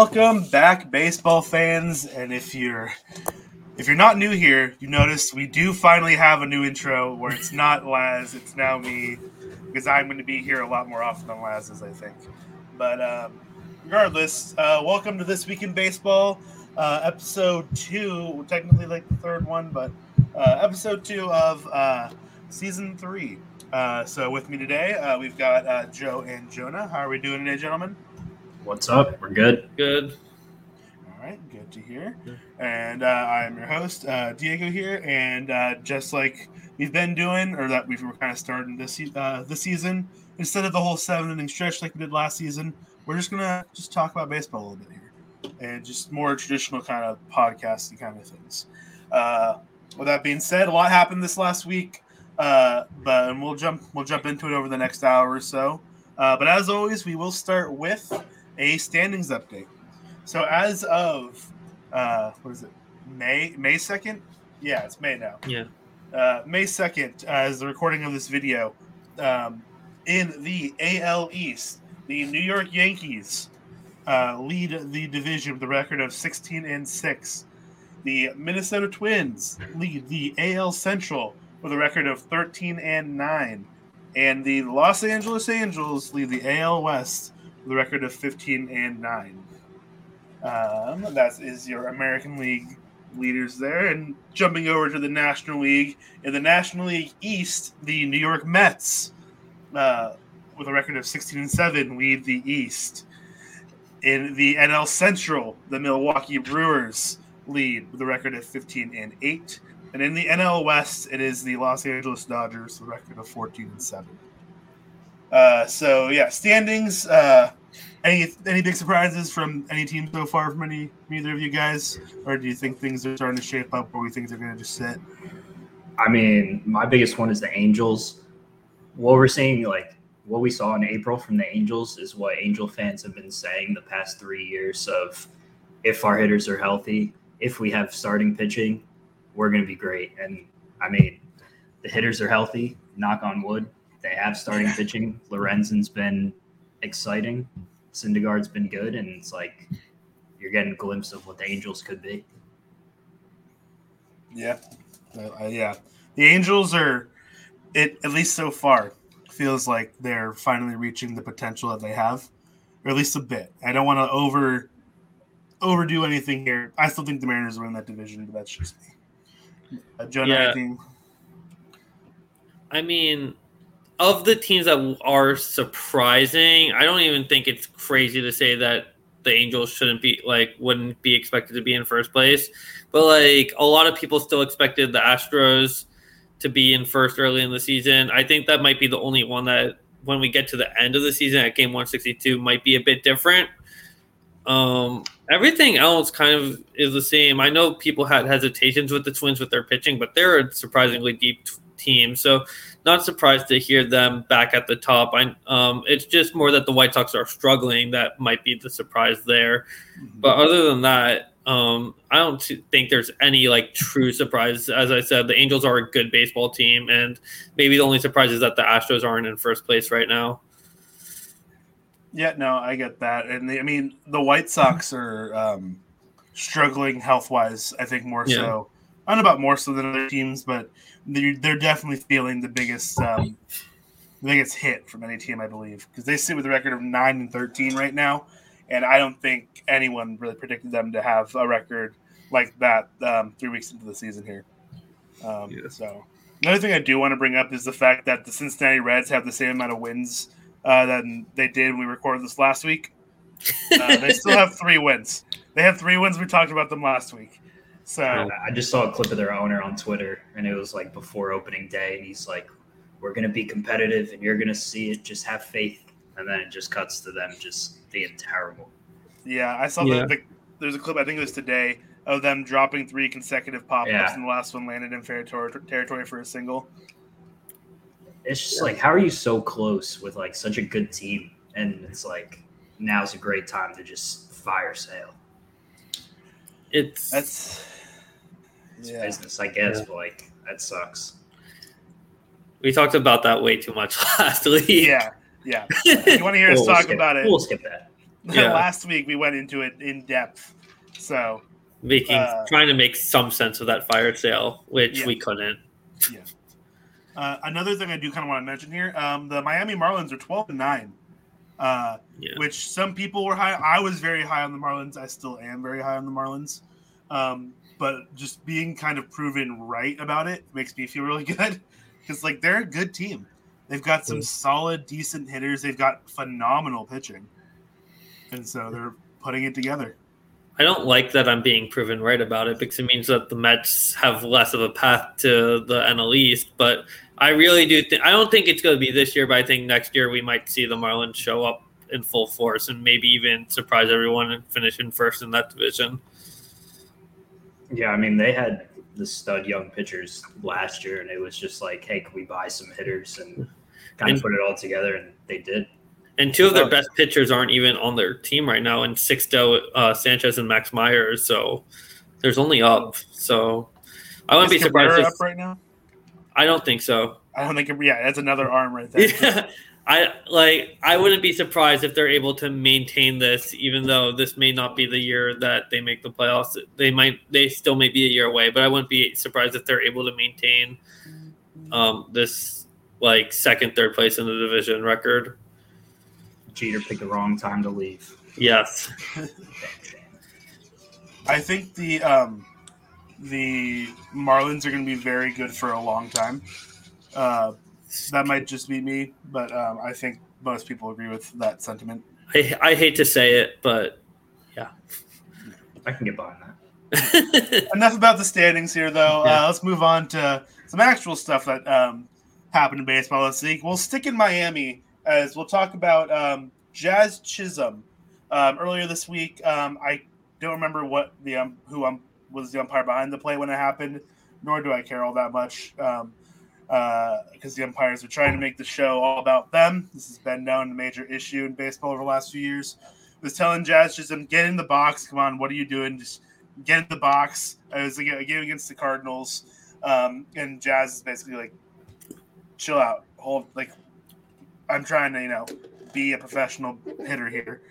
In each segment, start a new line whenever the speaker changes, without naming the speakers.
Welcome back, baseball fans. And if you're if you're not new here, you notice we do finally have a new intro where it's not Laz, it's now me, because I'm going to be here a lot more often than Laz is, I think. But um, regardless, uh, welcome to this week in baseball, uh, episode two, technically like the third one, but uh, episode two of uh, season three. Uh, so with me today, uh, we've got uh, Joe and Jonah. How are we doing today, gentlemen?
What's up? We're good.
Good.
All right, good to hear. And uh, I'm your host, uh, Diego here, and uh, just like we've been doing, or that we were kind of starting this se- uh, this season, instead of the whole seven inning stretch like we did last season, we're just gonna just talk about baseball a little bit here, and just more traditional kind of podcasting kind of things. Uh, with that being said, a lot happened this last week, uh, but and we'll jump we'll jump into it over the next hour or so. Uh, but as always, we will start with a standings update. So as of uh, what is it? May May second? Yeah, it's May now.
Yeah.
Uh, May second, as the recording of this video, um, in the AL East, the New York Yankees uh, lead the division with a record of sixteen and six. The Minnesota Twins lead the AL Central with a record of thirteen and nine, and the Los Angeles Angels lead the AL West a record of fifteen and nine. Um, that is your American League leaders there. And jumping over to the National League, in the National League East, the New York Mets, uh, with a record of 16 and 7, lead the East. In the NL Central, the Milwaukee Brewers lead with a record of 15 and 8. And in the NL West, it is the Los Angeles Dodgers a record of 14 and 7. Uh, so, yeah, standings. Uh, any any big surprises from any team so far from any from either of you guys, or do you think things are starting to shape up, or we think they're going to just sit?
I mean, my biggest one is the Angels. What we're seeing, like what we saw in April from the Angels, is what Angel fans have been saying the past three years of if our hitters are healthy, if we have starting pitching, we're going to be great. And I mean, the hitters are healthy. Knock on wood. They have starting pitching. Lorenzen's been exciting. Syndergaard's been good, and it's like you're getting a glimpse of what the Angels could be.
Yeah, uh, yeah. The Angels are it at least so far feels like they're finally reaching the potential that they have, or at least a bit. I don't want to over overdo anything here. I still think the Mariners win that division, but that's just me. Uh, Jonah,
Yeah.
anything?
I mean, of the teams that are surprising, I don't even think it's crazy to say that the Angels shouldn't be like wouldn't be expected to be in first place. But like a lot of people still expected the Astros to be in first early in the season. I think that might be the only one that when we get to the end of the season at game 162 might be a bit different. Um, everything else kind of is the same. I know people had hesitations with the Twins with their pitching, but they're a surprisingly deep t- team. So not surprised to hear them back at the top. I um, it's just more that the White Sox are struggling. That might be the surprise there. But other than that, um, I don't think there's any like true surprise. As I said, the Angels are a good baseball team, and maybe the only surprise is that the Astros aren't in first place right now.
Yeah, no, I get that, and the, I mean the White Sox are um, struggling health wise. I think more
Yeah.
so. I don't know about more so than other teams, but they're, they're definitely feeling the biggest um, the biggest hit from any team, I believe, because they sit with a record of nine and thirteen right now, and I don't think anyone really predicted them to have a record like that um, three weeks into the season here. Um,
Yeah.
So another thing I do want to bring up is the fact that the Cincinnati Reds have the same amount of wins uh, than they did when we recorded this last week. Uh, they still have three wins. They have three wins. We talked about them last week. So
And I just saw a clip of their owner on Twitter, and it was like before opening day, and he's like, "We're gonna be competitive, and you're gonna see it. Just have faith." And then it just cuts to them just being terrible.
yeah, I saw
Yeah.
The, the there's a clip I think it was today of them dropping three consecutive pop ups,
Yeah.
and the last one landed in fair tor- territory for a single.
It's just like, how are you so close with like such a good team, and it's like now's a great time to just fire sale.
It's
That's
It's
yeah.
business, I guess,
Yeah.
but like that sucks.
we talked about that way too much last week.
Yeah, yeah. You want to hear us
We'll
talk
skip-
about it?
We'll skip that.
Yeah.
last week we went into it in depth. So
making
Uh,
trying to make some sense of that fire sale, which
Yeah.
we couldn't.
uh, another thing I do kind of want to mention here: um, the Miami Marlins are twelve and nine, uh,
Yeah.
which some people were high. I was very high on the Marlins. I still am very high on the Marlins. Um, but just being kind of proven right about it makes me feel really good because like they're a good team. They've got some
Mm.
solid, decent hitters. They've got phenomenal pitching, and so they're putting it together.
I don't like that I'm being proven right about it because it means that the Mets have less of a path to the NL East. But I really do think I don't think it's going to be this year, but I think next year we might see the Marlins show up in full force and maybe even surprise everyone and finish in first in that division.
Yeah, I mean they had the stud young pitchers last year, and it was just like, hey, can we buy some hitters and kind
And-
of put it all together? And they did.
And two of their best pitchers aren't even on their team right now, and Sixto uh, Sanchez and Max Myers. So there's only up. So I wouldn't be
Is
surprised.
Cabrera
If,
up right now.
I don't think so.
I don't think. Yeah, that's another arm right there.
Yeah, I like. I wouldn't be surprised if they're able to maintain this, even though this may not be the year that they make the playoffs. They might. They still may be a year away, but I wouldn't be surprised if they're able to maintain um, this like second, third place in the division record.
Jeter picked the wrong time to leave.
Yes.
I think the um, the Marlins are going to be very good for a long time. Uh, that might just be me, but um, I think most people agree with that sentiment.
I, I hate to say it, but yeah,
I can get behind that.
Enough about the standings here, though.
Yeah.
Uh, let's move on to some actual stuff that um, happened in baseball this week. We'll stick in Miami as we'll talk about um, Jazz Chisholm. Um, earlier this week, um, I don't remember what the um, who um, was the umpire behind the play when it happened, nor do I care all that much because the umpires are trying to make the show all about them. This has been known a major issue in baseball over the last few years. Was telling Jazz Chisholm, get in the box. Come on, what are you doing? Just get in the box. It was a a game against the Cardinals, um, and Jazz is basically like, chill out, hold like, I'm trying to you know be a professional hitter here,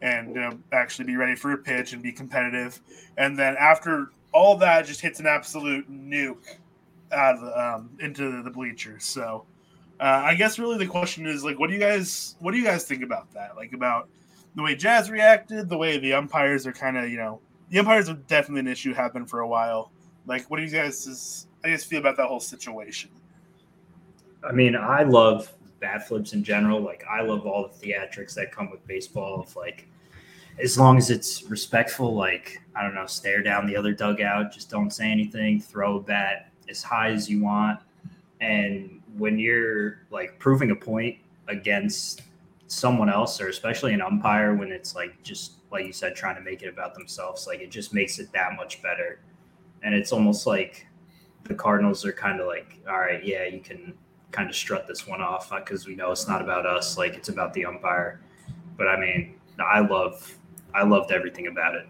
and you know actually be ready for a pitch and be competitive. And then after all that, just hits an absolute nuke out of the, um, into the bleachers. So. Uh, I guess really the question is like, what do you guys, what do you guys think about that? Like about the way Jazz reacted, the way the umpires are kind of, you know, the umpires are definitely an issue, have been for a while. Like, what do you guys is, I guess feel about that whole situation?
I mean, I love bat flips in general. Like, I love all the theatrics that come with baseball. Of like, as long as it's respectful, like I don't know, stare down the other dugout, just don't say anything, throw a bat as high as you want, and when you're like proving a point against someone else, or especially an umpire, when it's like just like you said, trying to make it about themselves, like it just makes it that much better. And it's almost like the Cardinals are kind of like, all right, yeah, you can kind of strut this one off because we know it's not about us, like it's about the umpire. But I mean, I love, I loved everything about it.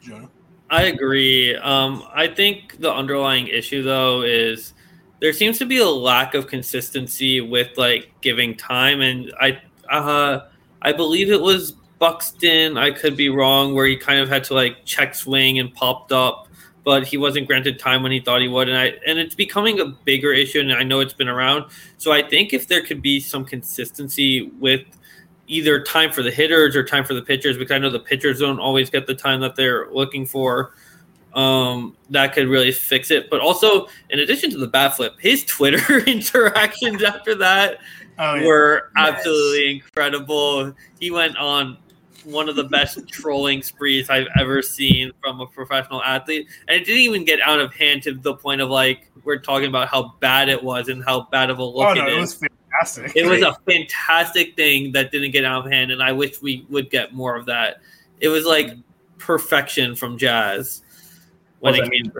Jonah?
I agree. Um, I think the underlying issue though is there seems to be a lack of consistency with like giving time, and I uh, I believe it was Buxton. I could be wrong, where he kind of had to like check swing and popped up, but he wasn't granted time when he thought he would, and I and it's becoming a bigger issue, and I know it's been around. So I think if there could be some consistency with either time for the hitters or time for the pitchers because I know the pitchers don't always get the time that they're looking for. Um, that could really fix it. But also, in addition to the bat flip, his Twitter interactions after that
Oh, yeah.
were
Yes.
absolutely incredible. He went on one of the best trolling sprees I've ever seen from a professional athlete. And it didn't even get out of hand to the point of like we're talking about how bad it was and how bad of a look
oh,
it
no,
is.
it was fantastic.
It was a fantastic thing that didn't get out of hand, and I wish we would get more of that. It was like perfection from Jazz when
Well,
it
I
came.
mean,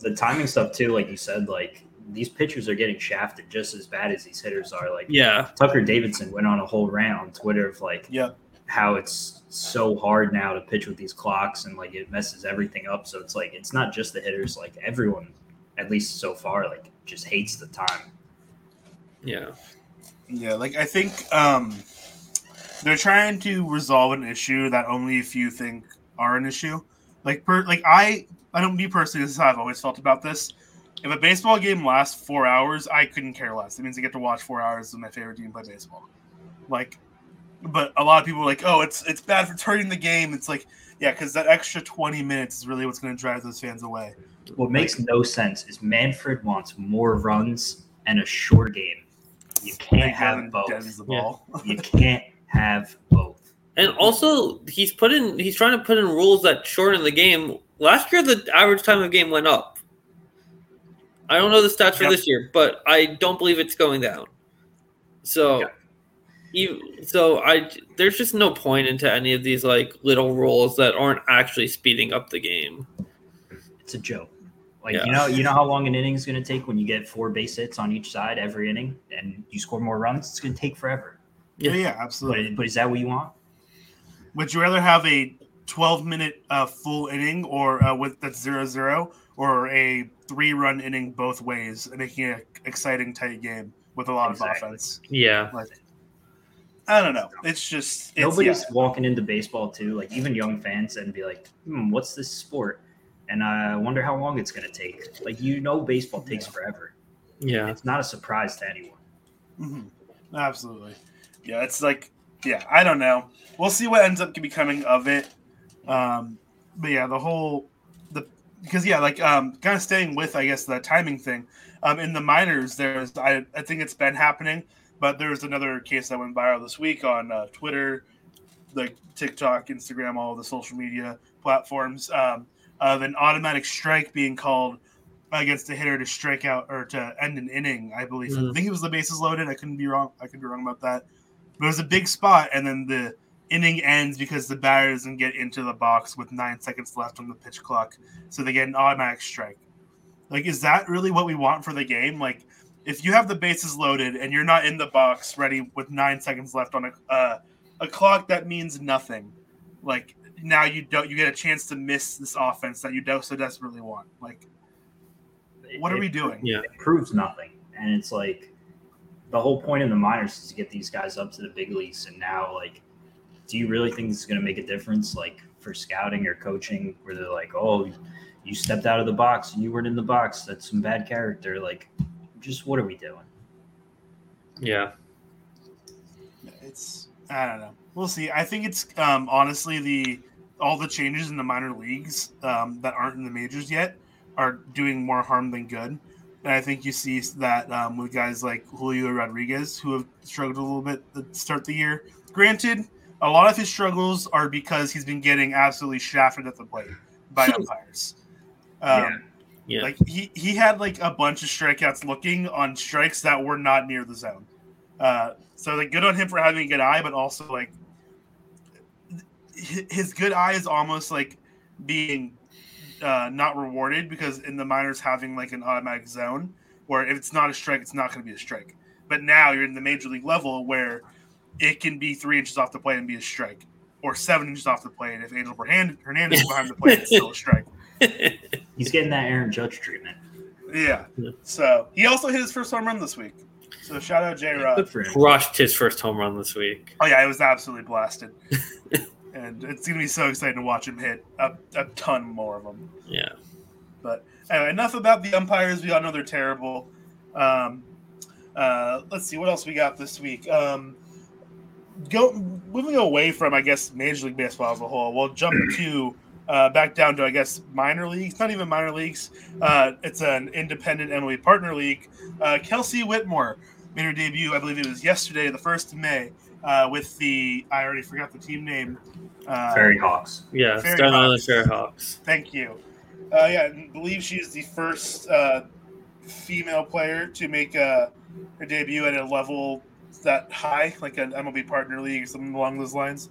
the timing stuff too, like you said, like these pitchers are getting shafted just as bad as these hitters are. Like
Yeah,
Tucker Davidson went on a whole rant on Twitter of like
Yep.
How it's so hard now to pitch with these clocks and like it messes everything up. So it's like it's not just the hitters, like everyone, at least so far, like just hates the time.
yeah,
Yeah, like I think um they're trying to resolve an issue that only a few think are an issue. Like per like I I don't me personally, this is how I've always felt about this. If a baseball game lasts four hours, I couldn't care less. It means I get to watch four hours of my favorite team play baseball. Like, but a lot of people are like, oh, it's it's bad for turning the game. It's like, yeah, because that extra twenty minutes is really what's going to drive those fans away.
What makes no sense is Manfred wants more runs and a short game. You can't have both.
The ball.
You can't have both.
And also, he's put in. He's trying to put in rules that shorten the game. Last year, the average time of game went up. I don't know the stats for
Yep.
this year, but I don't believe it's going down. So,
Yep.
You, so I there's just no point into any of these like little rules that aren't actually speeding up the game.
It's a joke. Like
Yeah.
you know, you know how long an inning is going to take when you get four base hits on each side every inning, and you score more runs. It's going to take forever.
yeah,
Yeah.
yeah,
But,
absolutely.
but is that what you want?
Would you rather have a 12 minute uh, full inning or uh, with that's zero zero or a three run inning both ways, making an exciting tight game with a lot
Exactly.
of offense?
Yeah,
Like, I don't know. It's just it's,
Nobody's
yeah.
walking into baseball too, like even young fans, and be like, "Hmm, what's this sport?" And I wonder how long it's going to take. Like you know, baseball takes
Yeah.
forever.
yeah,
It's not a surprise to anyone.
Mhm. Absolutely. Yeah, it's like, yeah, I don't know. We'll see what ends up becoming of it. Um, but yeah, the whole the because yeah, like um, kind of staying with I guess the timing thing. Um, in the minors, there's I I think it's been happening, but there's another case that went viral this week on uh, Twitter, like TikTok, Instagram, all the social media platforms um, of an automatic strike being called against a hitter to strike out or to end an inning. I believe. I
Mhm.
think it was the bases loaded. I couldn't be wrong. I could be wrong about that. But it was a big spot, and then the inning ends because the batter doesn't get into the box with nine seconds left on the pitch clock, so they get an automatic strike. Like, is that really what we want for the game? Like, if you have the bases loaded and you're not in the box ready with nine seconds left on a uh, a clock that means nothing, like now you don't you get a chance to miss this offense that you so desperately want. Like, what are we doing?
yeah.
It proves nothing, and it's like the whole point in the minors is to get these guys up to the big leagues. And now, like, do you really think this is going to make a difference, like for scouting or coaching, where they're like, "Oh, you stepped out of the box and you weren't in the box. That's some bad character." Like, just what are we doing?
yeah.
It's I don't know. We'll see. I think it's um, honestly the all the changes in the minor leagues um, that aren't in the majors yet are doing more harm than good. And I think you see that um, with guys like Julio Rodriguez who have struggled a little bit to start the year. Granted, a lot of his struggles are because he's been getting absolutely shafted at the plate by umpires. Um,
Yeah.
Yeah.
Like he he had like a bunch of strikeouts looking on strikes that were not near the zone. Uh, so like good on him for having a good eye, but also like his good eye is almost like being uh, not rewarded because in the minors having like an automatic zone where if it's not a strike, it's not going to be a strike. But now you're in the major league level where it can be three inches off the plate and be a strike, or seven inches off the plate and if Angel Hernandez behind the plate, it's still a strike.
He's getting that Aaron Judge treatment.
Yeah.
Yeah.
So he also hit his first home run this week. So shout out J Rod.
Good.
Crushed his first home run this week.
Oh yeah, it was absolutely blasted. and it's gonna be so exciting to watch him hit a, a ton more of them.
Yeah.
But anyway, enough about the umpires. We all know they're terrible. Um, uh, let's see what else we got this week. Um, go moving away from I guess Major League Baseball as a whole. We'll jump to uh, back down to I guess minor leagues. Not even minor leagues. Uh, it's an independent MLB partner league. Uh, Kelsey Whitmore made her debut. I believe it was yesterday, the first of May, uh, with the I already forgot the team name. Uh,
FerryHawks.
Yeah.
Ferry
Staten Island
Hawks. Thank you. Uh, yeah, I believe she is the first uh, female player to make uh, her debut at a level that high, like an MLB partner league or something along those lines.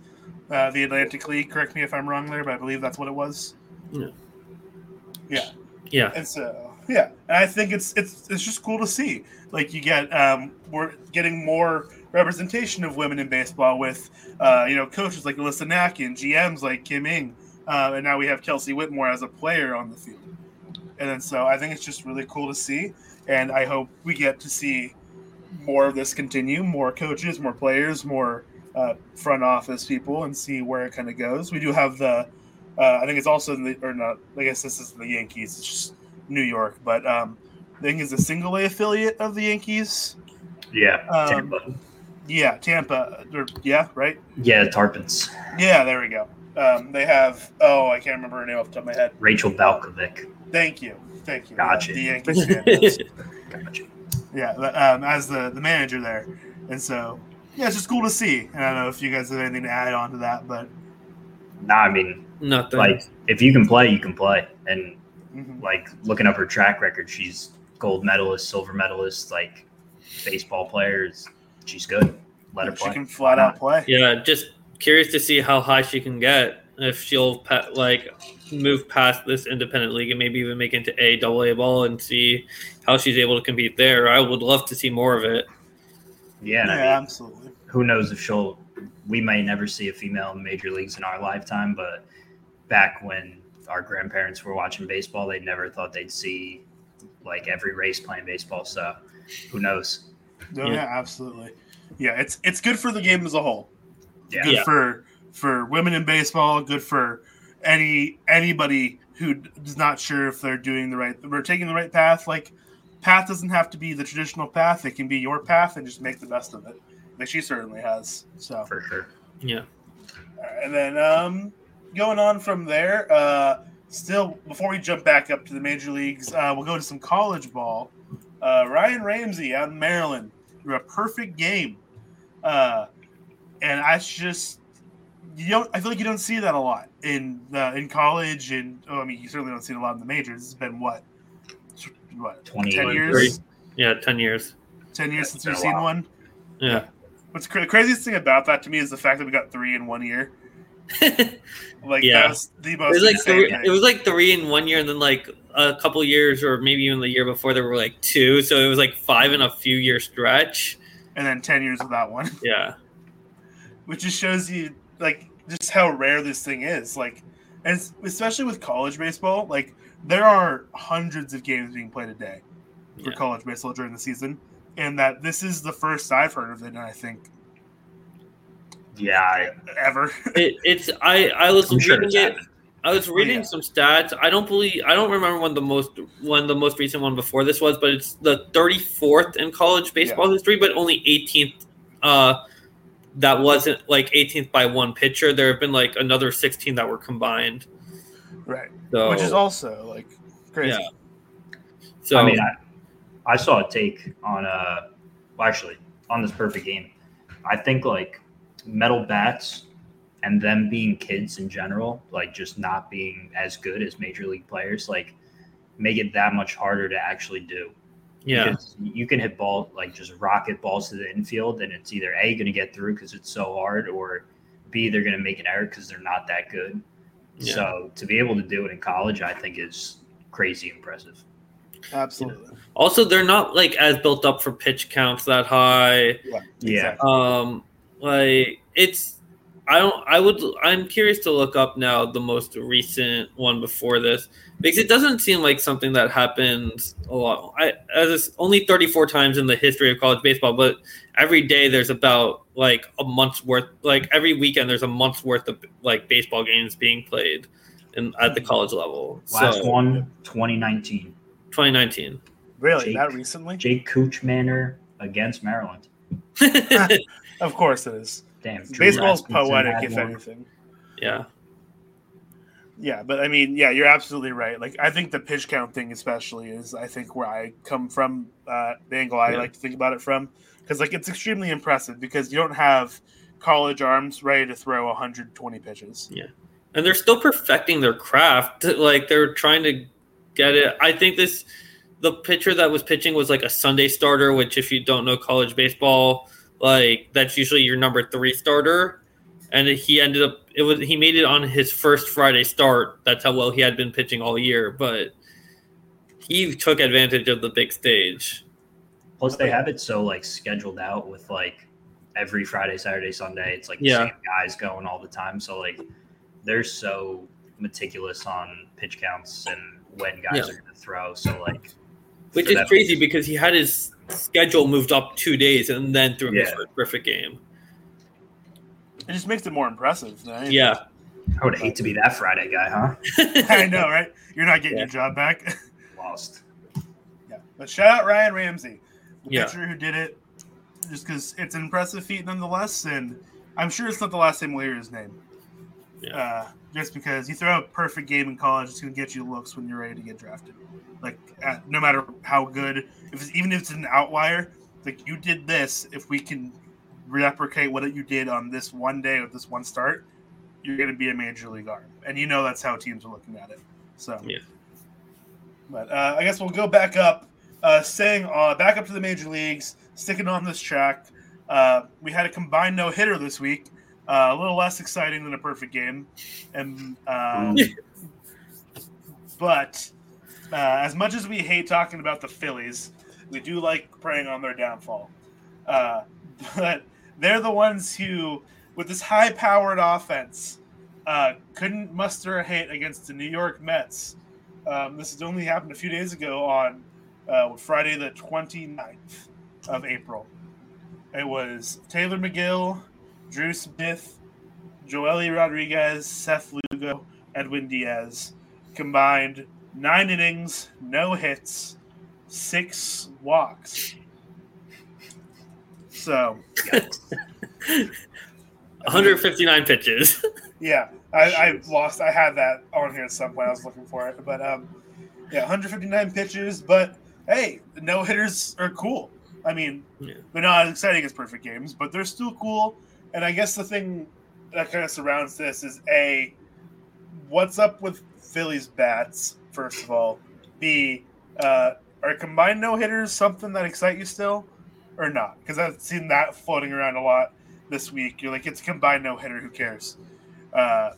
Uh, the Atlantic League. Correct me if I'm wrong there, but I believe that's what it was.
Yeah.
Yeah.
Yeah.
And so, yeah, and I think it's it's it's just cool to see. Like you get, um, we're getting more representation of women in baseball with, uh, you know, coaches like Alyssa Nakken and GMs like Kim Ng, uh, and now we have Kelsey Whitmore as a player on the field. And then so I think it's just really cool to see, and I hope we get to see more of this continue. More coaches, more players, more uh, front office people and see where it kind of goes. We do have the, uh, I think it's also in the or not. I guess this is the Yankees. It's just New York, but um, I think it's a single A affiliate of the Yankees.
Yeah,
Um,
Tampa.
Yeah, Tampa. Or, yeah, right.
Yeah, Tarpons.
Yeah, there we go. Um, they have. Oh, I can't remember her name off the top of my head.
Rachel Balkovec.
Thank you, thank you.
Gotcha.
The Yankees fan.
Gotcha.
yeah, um, as the the manager there, and so yeah, it's just cool to see. And I don't know if you guys have anything to add on to that, but
Nah, I mean,
Nothing.
like if you can play, you can play. And
mhm.
like looking up her track record, she's gold medalist, silver medalist, like baseball players. She's good. Let her play.
she
play.
can flat out play.
yeah, just curious to see how high she can get if she'll pa- like move past this independent league and maybe even make into a double A ball and see how she's able to compete there. I would love to see more of it.
Yeah,
Yeah,
I mean,
absolutely.
who knows if she'll. We may never see a female in major leagues in our lifetime, but back when our grandparents were watching baseball, they never thought they'd see like every race playing baseball. So who knows?
No,
Yeah.
yeah. absolutely. Yeah, it's it's good for the game as a whole.
Yeah.
Good
Yeah.
for for women in baseball. Good for any anybody who is not sure if they're doing the right, we're taking the right path. Like path doesn't have to be the traditional path; it can be your path, and just make the best of it. Like she certainly has. So,
For sure.
Yeah.
and then um, going on from there, uh, still before we jump back up to the major leagues, uh, we'll go to some college ball. Uh, Ryan Ramsey out in Maryland threw a perfect game, uh, and I just you don't. I feel like you don't see that a lot in uh, in college, and oh, I mean, you certainly don't see it a lot in the majors. It's been what, what,
20
ten
years.
years?
Yeah, 10 years.
Ten years
It's
since
been
we've seen one.
Yeah.
What's cra- the craziest thing about that to me is the fact that we got three in one year. Like
Yeah.
that was the most.
was like three,
thing.
it was like three in one year and then like a couple years or maybe even the year before there were like two. So it was like five in a few year stretch.
and then 10 years without one
Yeah.
which just shows you like just how rare this thing is like and especially with college baseball like there are hundreds of games being played a day for
Yeah.
college baseball during the season and that this is the first i've heard of it and i think
Yeah, I,
ever
It, it's I I was
I'm
reading
it's
it. I was reading
Yeah.
some stats. I don't believe I don't remember when the most when the most recent one before this was, but it's the 34th in college baseball history, but only 18th. Uh, that wasn't like 18th by one pitcher. There have been like another 16 that were combined.
Right
So
which is also like crazy
Yeah. so
I mean, I, I saw a take on uh, well, actually on this perfect game. I think like metal bats and them being kids in general, like just not being as good as major league players, like make it that much harder to actually do.
yeah,
Because you can hit ball like just rocket balls to the infield, and it's either a going to get through because it's so hard, or b they're going to make an error because they're not that good.
Yeah.
So to be able to do it in college, I think is crazy impressive.
absolutely
also they're not like as built up for pitch counts that high.
yeah
Yeah.
exactly.
Um, like it's, I don't. I would. I'm curious to look up now the most recent one before this because it doesn't seem like something that happens a lot. I as it's only 34 times in the history of college baseball, but every day there's about like a month's worth. Like every weekend there's a month's worth of like baseball games being played in at the college level.
Last
so
one, 2019.
2019.
really
Jake-
that recently
Jake Kuchmaner against Maryland.
of course it is
Damn. Drew
baseball's
Rasmussen
poetic if
one.
anything
yeah.
Yeah, but I mean, yeah, you're absolutely right. Like, I think the pitch count thing, especially, is I think where I come from, uh, the angle I
Yeah.
like to think about it from, because like it's extremely impressive because you don't have college arms ready to throw 120 pitches.
Yeah, and they're still perfecting their craft. Like they're trying to get it. I think this the pitcher that was pitching was like a Sunday starter, which if you don't know college baseball, like that's usually your number three starter. And he ended up it was he made it on his first Friday start. That's how well he had been pitching all year, but he took advantage of the big stage.
Plus, they have it so like scheduled out with like every Friday, Saturday, Sunday. It's like
Yeah.
same guys going all the time. So like they're so meticulous on pitch counts and when guys
Yeah.
are going to throw. So like,
Which is crazy because he had his schedule moved up two days and then threw his
Yeah.
first perfect game.
It just makes it more impressive. Right?
Yeah.
I would hate to be that Friday guy, huh?
I know, right? You're not getting
Yeah.
your job back.
Lost.
yeah. But shout out Ryan Ramsey, the
Yeah.
pitcher who did it, just because it's an impressive feat nonetheless. And I'm sure it's not the last time we'll hear his name.
Yeah.
Uh, just because you throw a perfect game in college, it's going to get you looks when you're ready to get drafted. Like, uh, no matter how good, if it's, even if it's an outlier, like you did this, if we can replicate what you did on this one day with this one start, you're going to be a major league arm, and you know that's how teams are looking at it. So,
Yeah.
But uh, I guess we'll go back up, uh, staying uh, back up to the major leagues, sticking on this track. Uh, we had a combined no hitter this week, uh, a little less exciting than a perfect game, and um, but uh, as much as we hate talking about the Phillies, we do like preying on their downfall. Uh, but they're the ones who, with this high-powered offense, uh, couldn't muster a hit against the New York Mets. Um, this has only happened a few days ago on uh, Friday the 29th of April. It was Tylor Megill, Drew Smith, Joely Rodriguez, Seth Lugo, Edwin Diaz combined nine innings, no hits, six walks. So
159 pitches.
Yeah, I, I lost. I had that on here at some point. I was looking for it, but um, yeah, 159 pitches. But hey, no hitters are cool. I mean,
Yeah.
they're not as exciting as perfect games, but they're still cool. And I guess the thing that kind of surrounds this is a, what's up with Phillies bats? First of all, b, uh, are combined no hitters something that excite you still, or not? Because I've seen that floating around a lot this week. You're like, it's a combined no hitter. Who cares? Uh,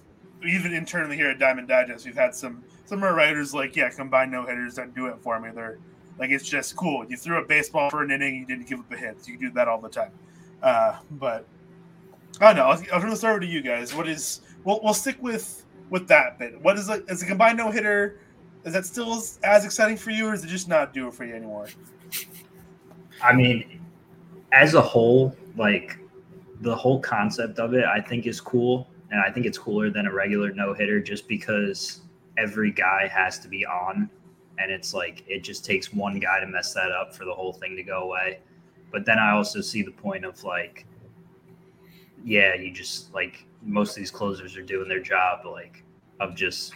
even internally here at Diamond Digest, we've had some some of our writers like, yeah, combined no hitters don't do it for me. They're like, it's just cool. You threw a baseball for an inning, you didn't give up a hit. So you can do that all the time. Uh, but I don't know. I'll, I'll turn this over to you guys. What is? We'll, we'll stick with with that bit. What is it? Is a combined no hitter? Is that still as, as exciting for you, or is it just not doing for you anymore?
I mean, as a whole, like the whole concept of it, I think is cool, and I think it's cooler than a regular no hitter, just because every guy has to be on, and it's like it just takes one guy to mess that up for the whole thing to go away. But then I also see the point of like, yeah, you just like most of these closers are doing their job, like of just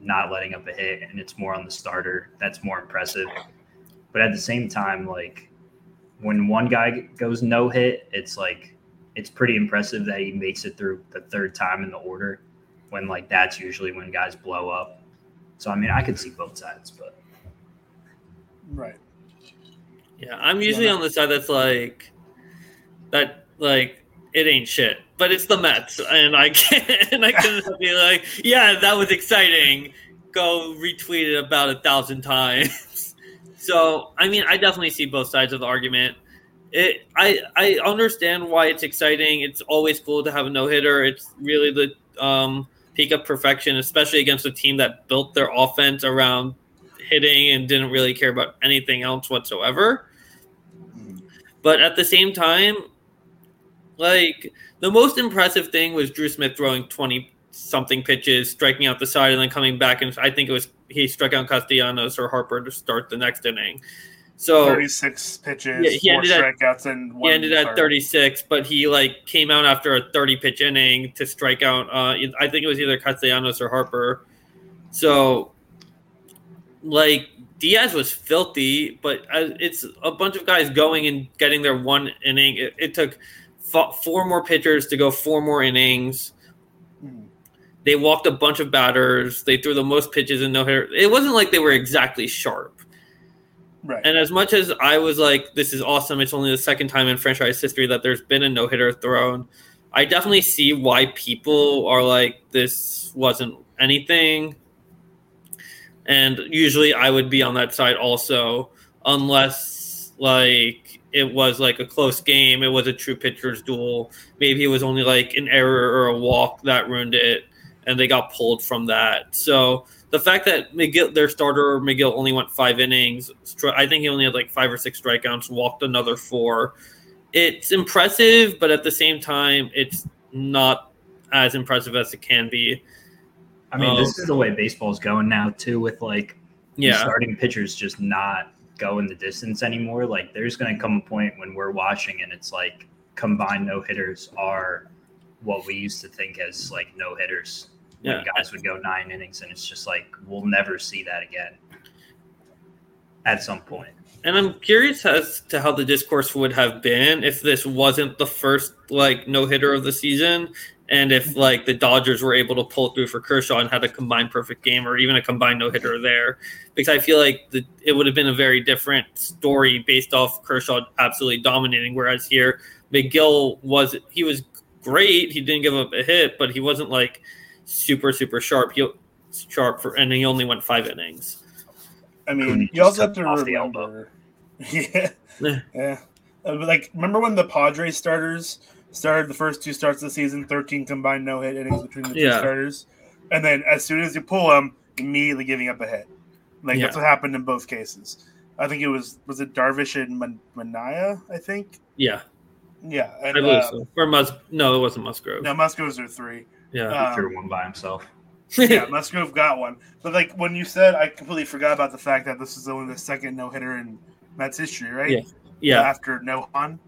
not letting up a hit, and it's more on the starter. That's more impressive. But at the same time, like when one guy goes no hit, it's like it's pretty impressive that he makes it through the third time in the order. When like that's usually when guys blow up. So I mean, I could see both sides, but
Right.
Yeah, I'm usually on the side that's like that like it ain't shit. But it's the Mets and I can't and I can be like, yeah, that was exciting. Go retweet it about a thousand times. so I mean I definitely see both sides of the argument. It I I understand why it's exciting. It's always cool to have a no hitter. It's really the um peak of perfection, especially against a team that built their offense around hitting and didn't really care about anything else whatsoever. But at the same time, like the most impressive thing was Drew Smith throwing 20 something pitches, striking out the side, and then coming back. And I think it was he struck out Castellanos or Harper to start the next inning. So
36 pitches,
Yeah, he
four
ended at-
strikeouts, and one
he ended at 36, but he like came out after a 30 pitch inning to strike out. Uh, I think it was either Castellanos or Harper. So, like Diaz was filthy, but uh, it's a bunch of guys going and getting their one inning. It, it took four more pitchers to go four more innings. They walked a bunch of batters. They threw the most pitches in no hitter. It wasn't like they were exactly sharp.
Right.
And as much as I was like, this is awesome, it's only the second time in franchise history that there's been a no hitter thrown. I definitely see why people are like, this wasn't anything. And usually I would be on that side also, unless like it was like a close game, it was a true pitcher's duel. Maybe it was only like an error or a walk that ruined it, and they got pulled from that. So the fact that Megill, their starter Megill, only went five innings, I think he only had like five or six strikeouts, walked another four. it's impressive, but at the same time, it's not as impressive as it can be.
I mean,
Um,
this is the way baseball's going now too, with like
Yeah,
starting pitchers just not going the distance anymore. Like, there's going to come a point when we're watching and it's like combined no hitters are what we used to think as like no hitters. When
Yeah.
guys would go nine innings, and it's just like we'll never see that again. At some point,
and I'm curious as to how the discourse would have been if this wasn't the first like no hitter of the season, and if mm-hmm. like the Dodgers were able to pull through for Kershaw and had a combined perfect game or even a combined no hitter there, because I feel like the, it would have been a very different story based off Kershaw absolutely dominating. Whereas here, Megill was he was great. He didn't give up a hit, but he wasn't like super super sharp. He sharp for and he only went five innings.
I mean, you also have to
took off the
remember. Yeah,
Yeah.
yeah. Uh, but, like, remember when the Padres starters started the first two starts of the season, thirteen combined no hit innings between the two
Yeah.
starters, and then as soon as you pull them, immediately giving up a hit. Like that's what happened in both cases. I think it was was it Darvish and Man- Manaea. I think.
Yeah,
Yeah,
I believe
uh,
so. Or Mus? No, it wasn't Musgrove.
no, Musgroves are three.
Yeah,
Uh,
he threw one by himself.
Yeah, Musgrove got one. But like when you said, I completely forgot about the fact that this is only the second no hitter in Mets history, right?
Yeah. yeah.
After Nohan.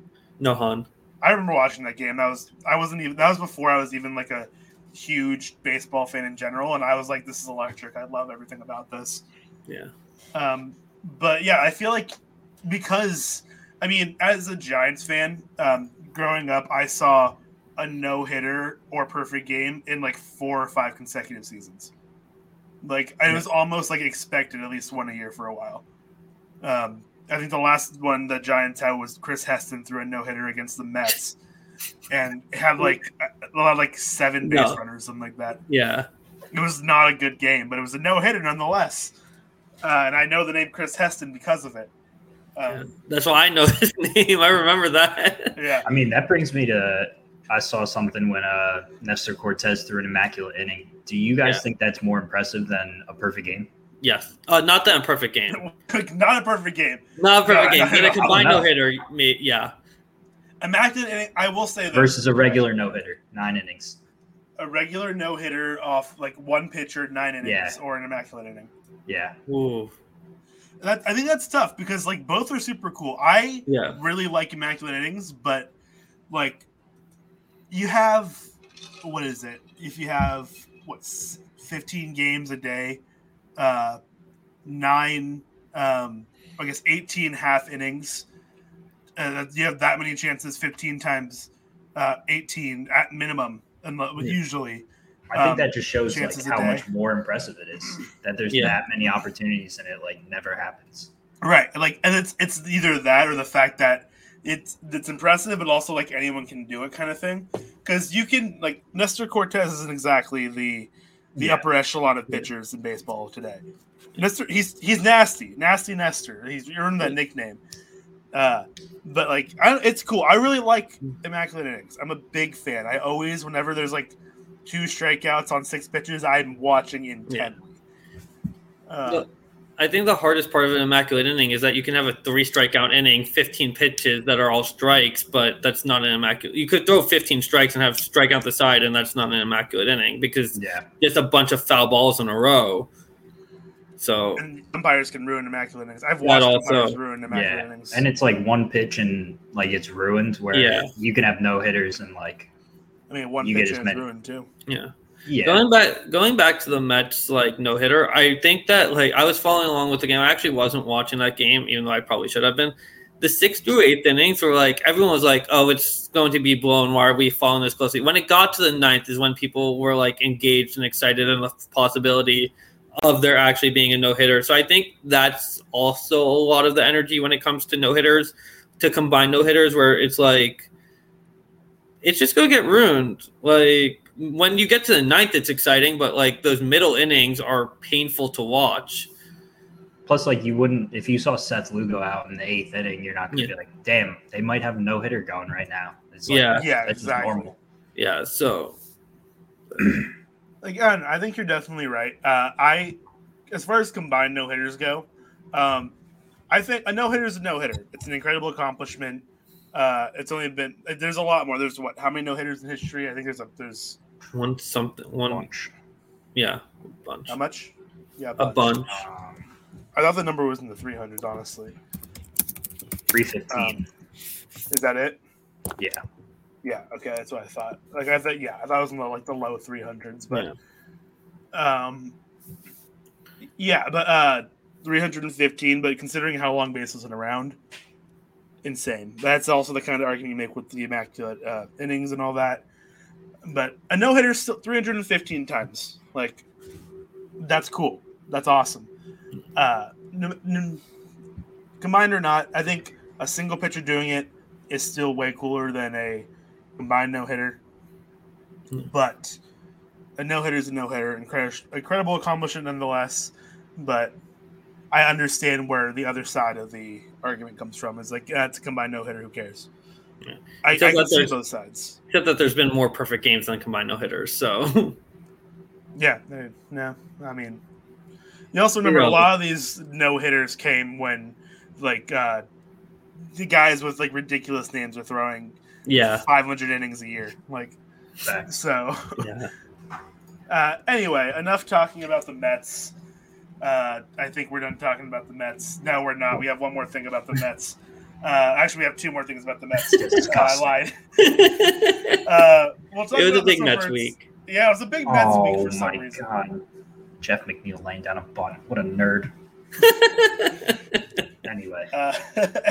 No Han.
I remember watching that game. That was I wasn't even that was before I was even like a huge baseball fan in general, and I was like, "This is electric. I love everything about this."
Yeah.
Um, but yeah, I feel like because I mean, as a Giants fan, um, growing up, I saw a no hitter or perfect game in like four or five consecutive seasons. Like it was almost like expected at least one a year for a while. Um, I think the last one the Giants had was Chris Heston threw a no hitter against the Mets, and had like a lot like seven base
No.
runners, something like that.
Yeah.
It was not a good game, but it was a no hitter nonetheless. Uh, and I know the name Chris Heston because of it.
yeah.
Um,
That's why I know his name. I remember that.
yeah.
I mean, that brings me to I saw something when uh, Nestor Cortes threw an immaculate inning. Do you guys
Yeah.
think that's more impressive than a perfect game?
yes. Uh, not that perfect game.
not a perfect game.
Not a perfect
No,
game.
no,
But
no.
a combined no
no.
hitter. Yeah.
Immaculate inning. I will say this:
Versus a regular no hitter, nine innings.
a regular no hitter off like one pitcher, nine innings,
Yeah.
or an immaculate inning.
Yeah,
Ooh.
That, I think that's tough because like both are super cool. I
Yeah.
really like immaculate innings, but like you have what is it? If you have what fifteen games a day, uh, nine, um, I guess eighteen half innings. Uh, you have that many chances, fifteen times uh, eighteen at minimum, and
Yeah.
usually.
I think
Um,
that just shows like how much more impressive it is that there's
Yeah.
that many opportunities and it like never happens.
Right, like, and it's it's either that or the fact that it's it's impressive, but also like anyone can do it kind of thing. Because you can like Nestor Cortes isn't exactly the the
Yeah.
upper echelon of pitchers in baseball today. Nestor, he's he's nasty, nasty Nestor. He's earned that nickname. Uh, but like, I, it's cool. I really like immaculate innings. I'm a big fan. I always, whenever there's like two strikeouts on six pitches, I'm watching intently. Uh,
Look, I think the hardest part of an immaculate inning is that you can have a three strikeout inning, 15 pitches that are all strikes, but that's not an immaculate. You could throw 15 strikes and have strike out the side, and that's not an immaculate inning because
Yeah,
just a bunch of foul balls in a row. So
and umpires can ruin immaculate innings. I've watched
also-
umpires ruin immaculate
yeah,
innings.
and it's like one pitch and like it's ruined. Where
Yeah.
you can have no hitters and like
I mean, one
you get
pitch
as
and it's
many.
ruined too.
yeah.
Yeah,
Going back, going back to the Mets like no hitter, I think that like I was following along with the game. I actually wasn't watching that game, even though I probably should have been. The sixth through eighth innings were like everyone was like, "Oh, it's going to be blown." Why are we following this closely? When it got to the ninth, is when people were like engaged and excited in the possibility of there actually being a no hitter. So I think that's also a lot of the energy when it comes to no hitters, to combine no hitters, where it's like it's just gonna get ruined. Like when you get to the ninth, it's exciting, but like those middle innings are painful to watch.
Plus, like you wouldn't if you saw Seth Lugo out in the eighth inning, you're not gonna
Yeah.
be like, "Damn, they might have no hitter going right now." It's like,
Yeah.
Yeah,
that's
exactly.
normal.
Yeah, so
Again, I think you're definitely right. Uh, I, as far as combined no hitters go, um, I think a no hitter is a no hitter. It's an incredible accomplishment. Uh, it's only been there's a lot more. There's what? How many no hitters in history? I think there's a there's
One something one
Bunch.
yeah, a bunch.
how much? Yeah,
A bunch.
Um,
I thought the number was in the 300s. Honestly,
315.
Um, is that it?
yeah.
Yeah. Okay, that's what I thought. Like I thought. Yeah, I thought it was in the like the low 300s, but
Yeah.
um, yeah, but uh, 315. But considering how long base wasn't around, insane. That's also the kind of argument you make with the immaculate uh, innings and all that. But a no hitter still 315 times. Like that's cool. That's awesome. Uh, n- n- combined or not, I think a single pitcher doing it is still way cooler than a combined no hitter.
Mm.
But a no hitter is a no hitter. Incredible, incredible accomplishment nonetheless. But I understand where the other side of the argument comes from. Is like, yeah, it's a combined no hitter. Who cares?
Yeah.
I, I can
that
see
there's-
both sides.
Except that there's been more perfect games than combined no hitters. So
Yeah, no, I mean, you also remember a lot of these no hitters came when, like, uh, the guys with like ridiculous names are throwing
yeah,
500 innings a year. Like,
Facts.
so.
yeah.
Uh, anyway, enough talking about the Mets. Uh, I think we're done talking about the Mets. No, we're not. We have one more thing about the Mets. Uh, actually, we have two more things about the Mets. Uh, I lied.
it
Uh, we'll talk
was a big Mets week.
Yeah, it was a big Mets week
Oh
for some
my
reason.
god. Jeff McNeil laying down a bunt. What a nerd. Anyway.
Uh,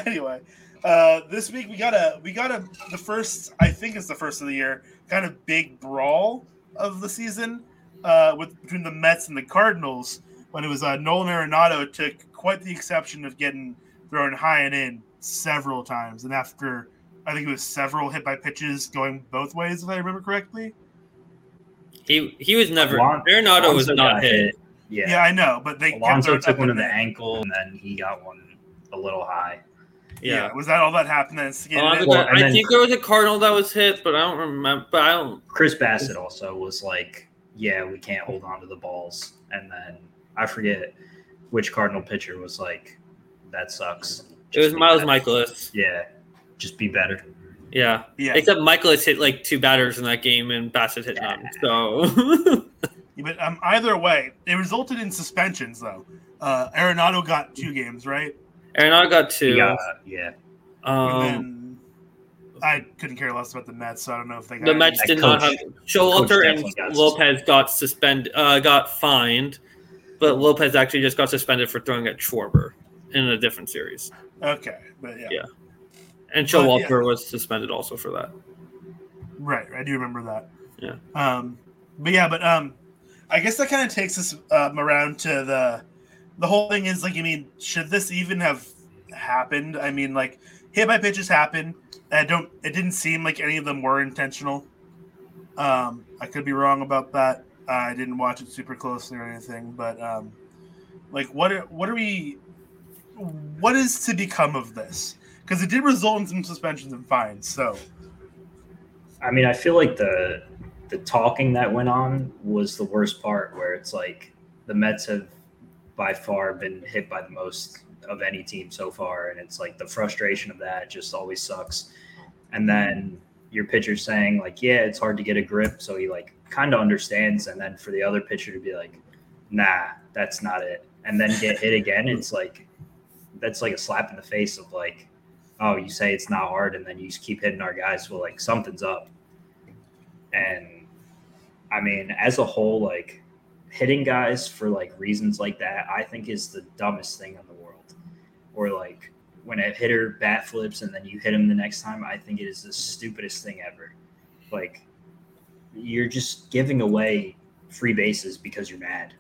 anyway, uh, this week we got a we got a the first I think it's the first of the year kind of big brawl of the season uh, with between the Mets and the Cardinals when it was uh, Nolan Arenado took quite the exception of getting thrown high and in several times, and after I think it was several hit by pitches going both ways if I remember correctly.
he he was never.
Alon-
Arenado was not
got
hit.
Yeah.
Yeah, I know, but they kept
Alonso
throwing
took one in the ankle, and then he got one a little high.
Yeah.
Yeah.
was that all that happened? Then skated
Well, and
I
then-
think there was a Cardinal that was hit, but I don't remember. But I don't.
Chris Bassitt also was like, "Yeah, we can't hold on to the balls," and then I forget which Cardinal pitcher was like, "That sucks."
It was Miles
better."
Mikolas.
Yeah, just be better.
Yeah.
yeah,
Except Mikolas hit like two batters in that game, and Bassitt hit none. So
Yeah, But um, either way, it resulted in suspensions, though. Uh, Arenado got two games, right?
Arenado got two.
Yeah, yeah.
Um,
then I couldn't care less about the Mets, so I don't know if they got
the
any-
Mets
That
did not have Showalter and
got
Lopez got suspended, uh, got fined, but Lopez actually just got suspended for throwing at Schwarber in a different series,
Okay, but yeah,
Yeah. and Showalter was suspended also for that.
right. I do remember that.
Yeah.
Um, but yeah, but um, I guess that kind of takes us um, around to the the whole thing is like, I mean, should this even have happened? I mean, like hit by pitches happen. I don't. It didn't seem like any of them were intentional. Um, I could be wrong about that. I didn't watch it super closely or anything, but um, like, what are what are we? What is to become of this? Because it did result in some suspensions and fines. So
I mean, I feel like the the talking that went on was the worst part, where it's like the Mets have by far been hit by the most of any team so far, and it's like the frustration of that just always sucks. And then your pitcher saying like, "Yeah, it's hard to get a grip," so he like kind of understands, and then for the other pitcher to be like, "Nah, that's not it," and then get hit again, it's like that's like a slap in the face of like, "Oh, you say it's not hard, and then you just keep hitting our guys." Well, like something's up. And I mean, as a whole, like hitting guys for like reasons like that, I think is the dumbest thing in the world. Or like when a hitter bat flips and then you hit him the next time, I think it is the stupidest thing ever. Like you're just giving away free bases because you're mad.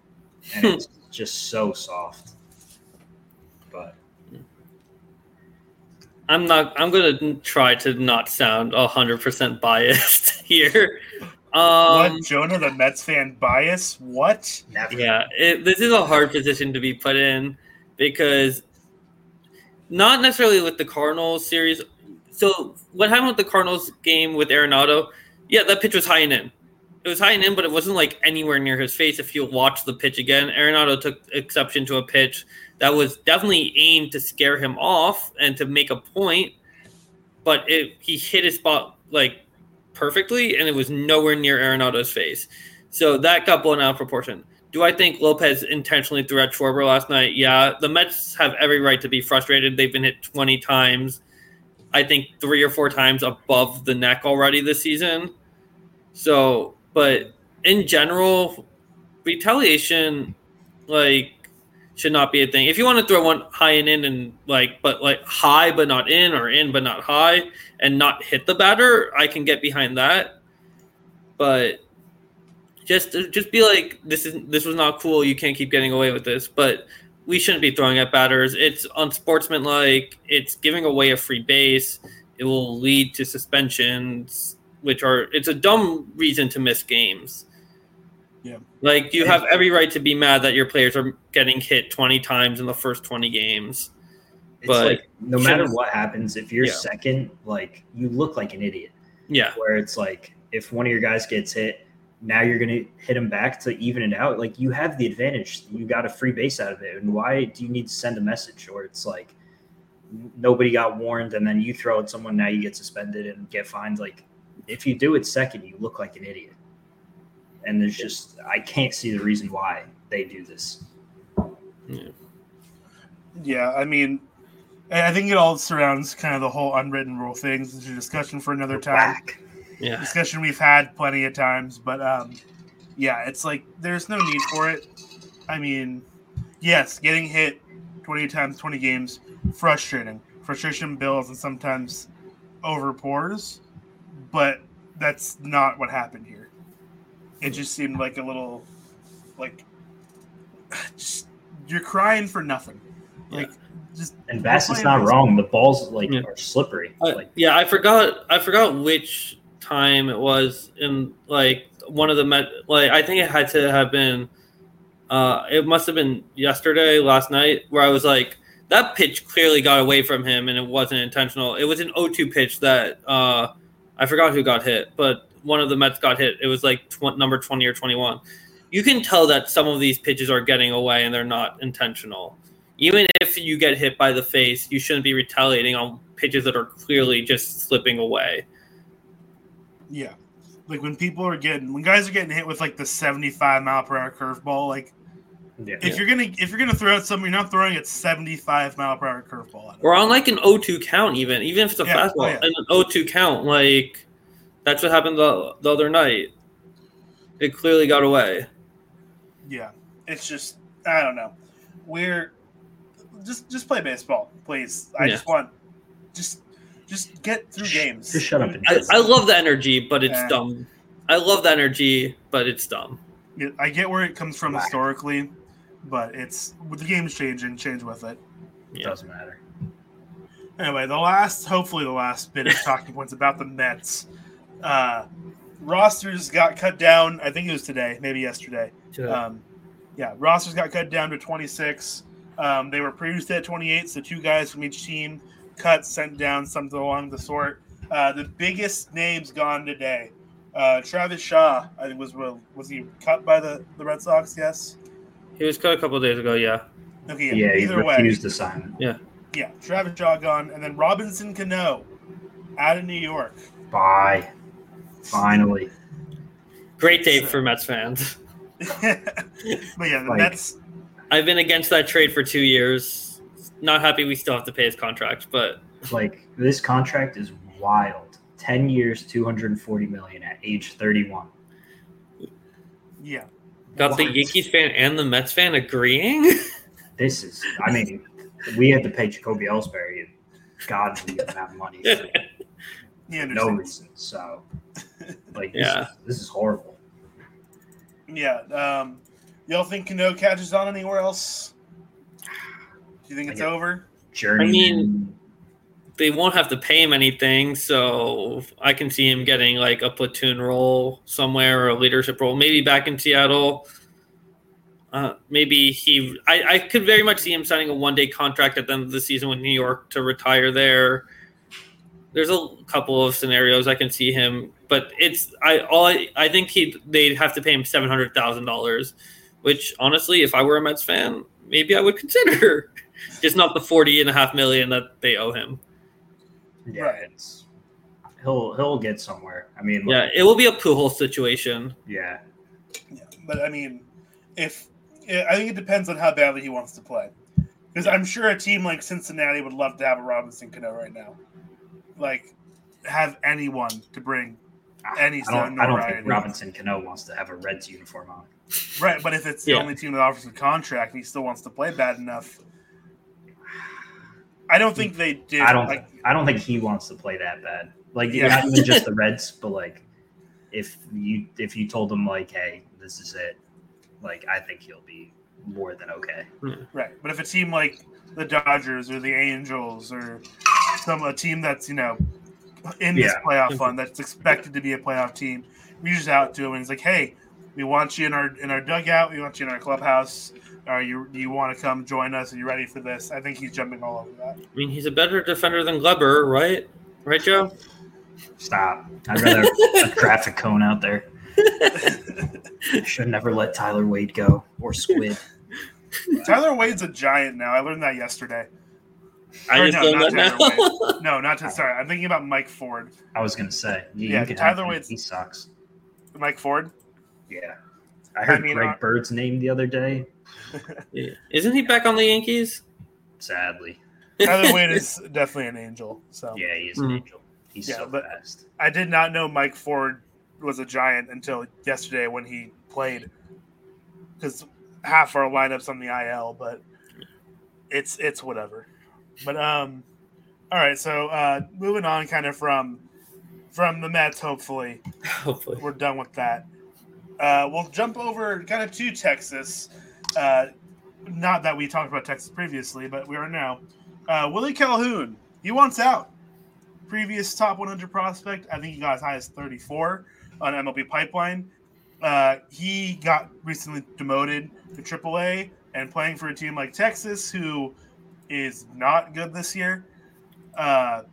And it's just so soft. But
I'm not. I'm gonna try to not sound hundred percent biased here. Um,
what Jonah, the Mets fan bias? What?
never.
Yeah, it, this is a hard position to be put in because not necessarily with the Cardinals series. So what happened with the Cardinals game with Arenado? Yeah, that pitch was high and in. It was high and in, but it wasn't like anywhere near his face. If you watch the pitch again, Arenado took exception to a pitch that was definitely aimed to scare him off and to make a point. but it, he hit his spot like perfectly, and it was nowhere near Arenado's face. So that got blown out of proportion. Do I think Lopez intentionally threw at Schwarber last night? Yeah. The Mets have every right to be frustrated. They've been hit 20 times. I think three or four times above the neck already this season. So, but in general, retaliation, like, should not be a thing. If you want to throw one high and in and like, but like high but not in or in but not high and not hit the batter, I can get behind that. But just just be like, this is this was not cool. You can't keep getting away with this. But we shouldn't be throwing at batters. It's unsportsmanlike. It's giving away a free base. It will lead to suspensions, which are it's a dumb reason to miss games.
Yeah.
Like you have every right to be mad that your players are getting hit 20 times in the first 20 games.
It's
But-
like no matter what happens, if you're
Yeah.
second, like you look like an idiot.
Yeah.
Where it's like if one of your guys gets hit, now you're gonna hit him back to even it out. Like you have the advantage. You got a free base out of it. And why do you need to send a message? Or it's like nobody got warned and then you throw at someone, now you get suspended and get fined. Like if you do it second, you look like an idiot. And there's just I can't see the reason why they do this.
Yeah, yeah I mean, I I think it all surrounds kind of the whole unwritten rule things. It's a discussion for another time.
Whack.
Yeah.
Discussion we've had plenty of times, but um, yeah, it's like there's no need for it. I mean, yes, getting hit 20 times, 20 games, frustrating. Frustration builds and sometimes overpours, but that's not what happened here. It just seemed like a little, like, just you're crying for nothing. Like, just
And Bassitt's
We're
not wrong. The balls like
Yeah.
are slippery.
Uh,
like
yeah, I forgot. I forgot which time it was in like one of the Met. Like I think it had to have been. Uh, it must have been yesterday, last night, where I was like, that pitch clearly got away from him, and it wasn't intentional. It was an 0-2 pitch that uh, I forgot who got hit, but one of the Mets got hit. It was like tw- number twenty or twenty-one. You can tell that some of these pitches are getting away, and they're not intentional. Even if you get hit by the face, you shouldn't be retaliating on pitches that are clearly just slipping away.
Yeah. Like when people are getting when guys are getting hit with like the 75 mile per hour curveball, like
yeah.
if you're gonna if you're gonna throw at something, you're not throwing at 75 mile per hour curveball.
Or on like an 0-2 count, even even if it's a
Yeah, oh,
fastball,
yeah.
an 0-2 count, like that's what happened the, the other night. It clearly got away.
Yeah. It's just I don't know. We're just just play baseball, please. I
Yeah.
just want just just get through games.
Just shut up and
I, I love the energy, but it's
Yeah.
dumb. I love the energy, but it's dumb.
I get where it comes from
Whack.
historically, but it's with the game's changing, change with it.
It
Yeah.
doesn't matter.
Anyway, the last, hopefully, the last bit of talking points about the Mets. Uh, rosters got cut down. I think it was today, maybe yesterday. Um, yeah, rosters got cut down to 26. Um, they were previously at 28, so two guys from each team cut, sent down, something along the sort. Uh, the biggest names gone today. Uh, Travis Shaw, I think was was he cut by the, the Red Sox? Yes.
he was cut a couple days ago. Yeah,
Okay.
Yeah, he
either way,
refused Yeah.
yeah. Travis Shaw gone, and then Robinson Cano out of New York.
Bye. Finally.
great day
So-
for Mets fans.
but yeah, the
Like-
Mets.
I've been against that trade for two years. Not happy we still have to pay his contract, but
Like this contract is wild. Ten years, two hundred and forty million at age thirty-one.
Yeah,
got the
What?
Yankees fan and the Mets fan agreeing.
This is. I mean, we had to pay Jacoby Ellsbury godly amount of money for no reason. So, like, this,
Yeah.
is, this is horrible.
Yeah. Um, y'all think Cano catches on anywhere else? Do you think it's
I get-
over?
Journeyman.
mean- they won't have to pay him anything, so I can see him getting like a platoon role somewhere or a leadership role, maybe back in Seattle. Uh, maybe he, I, I could very much see him signing a one day contract at the end of the season with New York to retire there. There's a couple of scenarios I can see him, but it's I all I, I think he they'd have to pay him seven hundred thousand dollars, which honestly, if I were a Mets fan, maybe I would consider. Just not the forty and a half million that they owe him.
Yeah,
Right.
it's he'll he'll get somewhere. I mean,
Yeah,
like,
it will be a Pujol situation.
yeah,
Yeah, but I mean, if I think it depends on how badly he wants to play, because I'm sure a team like Cincinnati would love to have a Robinson Cano right now, like have anyone to bring ah, Any
I don't, I don't
notoriety.
think Robinson Cano wants to have a Reds uniform on.
right. But if it's the
Yeah.
only team that offers a contract and he still wants to play bad enough, I don't think they did.
I don't.
like.
I don't think he wants to play that bad. Like
Yeah.
not even just the Reds, but like if you if you told him like, hey, this is it, like I think he'll be more than okay. Hmm.
Right. But if a team like the Dodgers or the Angels or some a team that's, you know, in this
Yeah.
playoff fund that's expected to be a playoff team, reaches out to him and he's like, Hey, we want you in our in our dugout, we want you in our clubhouse. Are you do you want to come join us? Are you ready for this? I think he's jumping all over that.
I mean, he's a better defender than Gleyber, right? Right, Joe?
Stop. I'd rather a traffic cone out there. Should never let Tyler Wade go or Squid.
Tyler Wade's a giant now. I learned that yesterday.
I
Or
just
no,
learned
not
that
Tyler. No, not to sorry. I'm thinking about Mike Ford.
I was gonna say, yeah,
Yeah,
you can
Tyler
have him.
Wade's-
He sucks.
Mike Ford.
Yeah, I heard
mean,
Greg
uh,
Bird's name the other day.
Yeah. Isn't he back on the Yankees?
Sadly,
Tyler Wade is definitely an angel. So
yeah, he is
Mhm.
an angel. He's
Yeah,
so
but-
fast.
I did not know Mike Ford was a giant until yesterday when he played. Because half our lineups on the IL, but it's it's whatever. But um, all right. So uh, moving on, kind of from from the Mets. Hopefully,
Hopefully.
we're done with that. Uh, we'll jump over kind of to Texas. Uh, not that we talked about Texas previously, but we are now. Uh, Willie Calhoun, he wants out. Previous top 100 prospect, I think he got as high as 34 on MLB Pipeline. Uh, he got recently demoted to AAA and playing for a team like Texas, who is not good this year. Uh,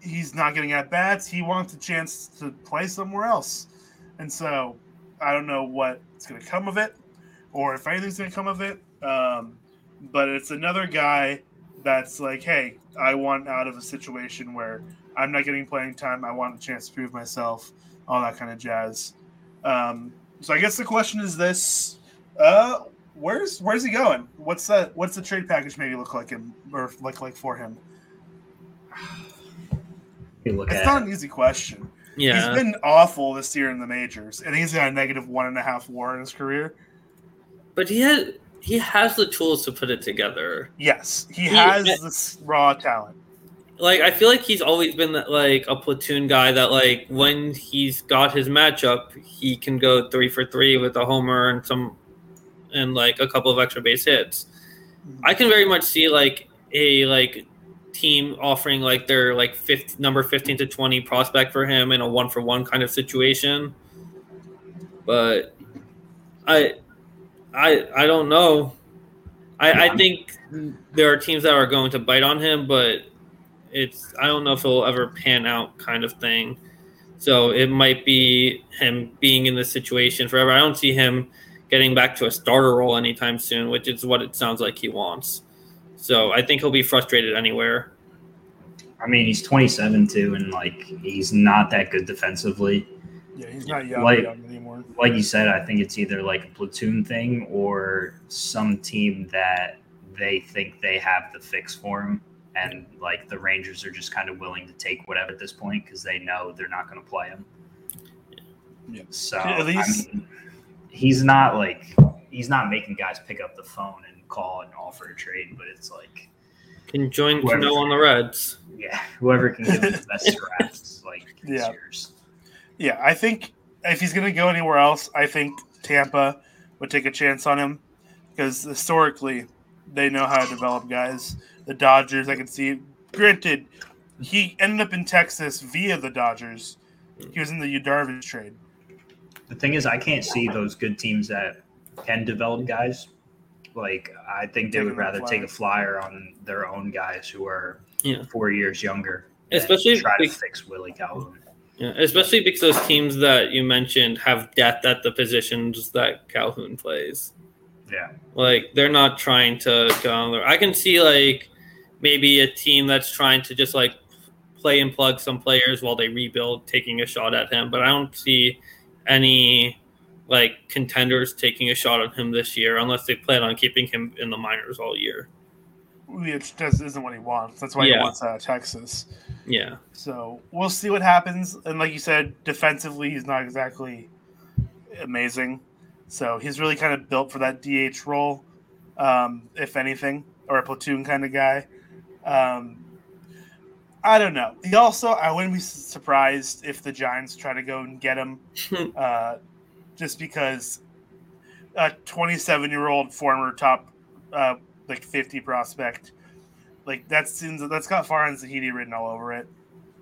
he's not getting at bats. He wants a chance to play somewhere else. And so I don't know what's going to come of it or if anything's going to come of it. Um, but it's another guy that's like, hey, I want out of a situation where I'm not getting playing time. I want a chance to prove myself, all that kind of jazz. Um, so I guess the question is this: uh, Where's where's he going? What's that? What's the trade package maybe look like him or look like for him?
Look
It's
at
not an easy question.
Yeah.
He's been awful this year in the majors, and he's got a negative one and a half WAR in his career.
But he had he has the tools to put it together.
Yes, he
He-
has this raw talent.
Like I feel like he's always been that, like a platoon guy that like when he's got his matchup, he can go three for three with a homer and some and like a couple of extra base hits. I can very much see like a like team offering like their like 50, number 15 to 20 prospect for him in a one for one kind of situation. But I I I don't know. I I think there are teams that are going to bite on him, but it's I don't know if it'll ever pan out kind of thing. So it might be him being in this situation forever. I don't see him getting back to a starter role anytime soon, which is what it sounds like he wants. So I think he'll be frustrated anywhere.
I mean, he's 27 too, and like he's not that good defensively.
Yeah, he's not young,
Like-
young anymore.
Like you said, I think it's either like a platoon thing or some team that they think they have the fix for him, and like the Rangers are just kind of willing to take whatever at this point because they know they're not going to play him.
Yeah.
So
At
I
least-
mean, he's not like he's not making guys pick up the phone and call and offer a trade, but it's like
Can join
Whoever-
Cano on the Reds.
yeah, whoever can give the best scraps, like is
Yeah.
yours.
Yeah, I think if he's going to go anywhere else, I think Tampa would take a chance on him because historically they know how to develop guys. The Dodgers, I can see. Granted, he ended up in Texas via the Dodgers. He was in the Yu Darvish trade.
The thing is, I can't see those good teams that can develop guys. Like, I think they would rather take a
flyer.
flyer on their own guys who are
Yeah.
four years younger.
Especially
try to
be-
fix Willie Calhoun.
Yeah, especially because those teams that you mentioned have depth at the positions that Calhoun plays.
Yeah,
Like they're not trying to go on there. I can see like maybe a team that's trying to just like play and plug some players while they rebuild, taking a shot at him. But I don't see any like contenders taking a shot on him this year unless they plan on keeping him in the minors all year.
Which just isn't what he wants. That's why
Yeah.
he wants out of Texas.
Yeah.
So we'll see what happens. And like you said, defensively, he's not exactly amazing. So he's really kind of built for that DH role, um, if anything, or a platoon kind of guy. Um, I don't know. He also, I wouldn't be surprised if the Giants try to go and get him, uh, just because a 27 year old former top, uh, like 50 prospect, like that seems that's got Farhan Zaidi written all over it.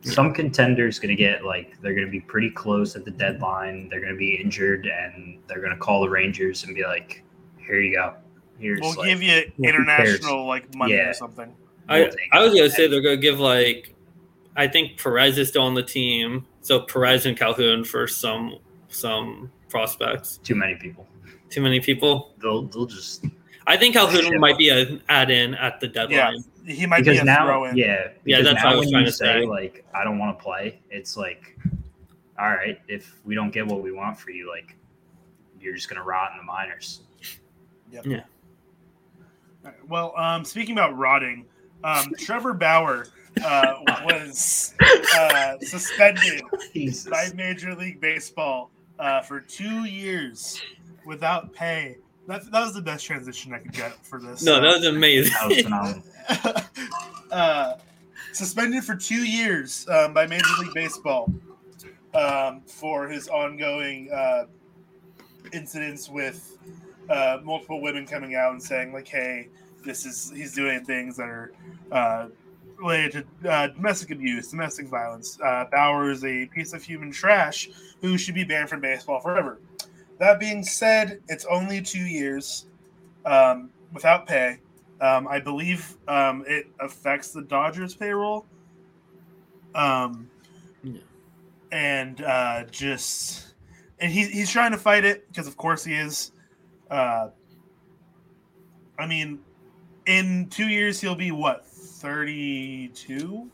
Some contenders going to get like they're going to be pretty close at the deadline. They're going to be injured, and they're going to call the Rangers and be like, "Here you go. Here's
We'll
like,
give you
who cares?
international like money
Yeah.
or something.
I, I was gonna say they're gonna give like I think Perez is still on the team, so Perez and Calhoun for some some prospects.
too many people.
Too many people.
They'll they'll just
I think Calhoun
Shit.
might be an add in at the deadline.
Yeah, He might be
because
a
now,
throw in.
yeah,
Yeah,
because
that's what I
now
was
when
trying
you
to
say
say.
like I don't want to play, it's like, all right, if we don't get what we want for you, like you're just gonna rot in the minors. Yep. Yeah.
Well, um, speaking about rotting, um, Trevor Bauer uh, was uh, suspended
Jesus.
by Major League Baseball uh, for two years without pay. That, that was the best transition I could get for this.
No, that was amazing.
That was phenomenal.
uh, suspended for two years um, by Major League Baseball um, for his ongoing uh, incidents with uh, multiple women coming out and saying like, "Hey, this is he's doing things that are uh, related to uh, domestic abuse, domestic violence." Uh, Bauer is a piece of human trash who should be banned from baseball forever. That being said, it's only two years um, without pay. Um, I believe um, it affects the Dodgers payroll. Um,
Yeah.
and uh, just and he's he's trying to fight it because of course he is. Uh, I mean, in two years he'll be what 32?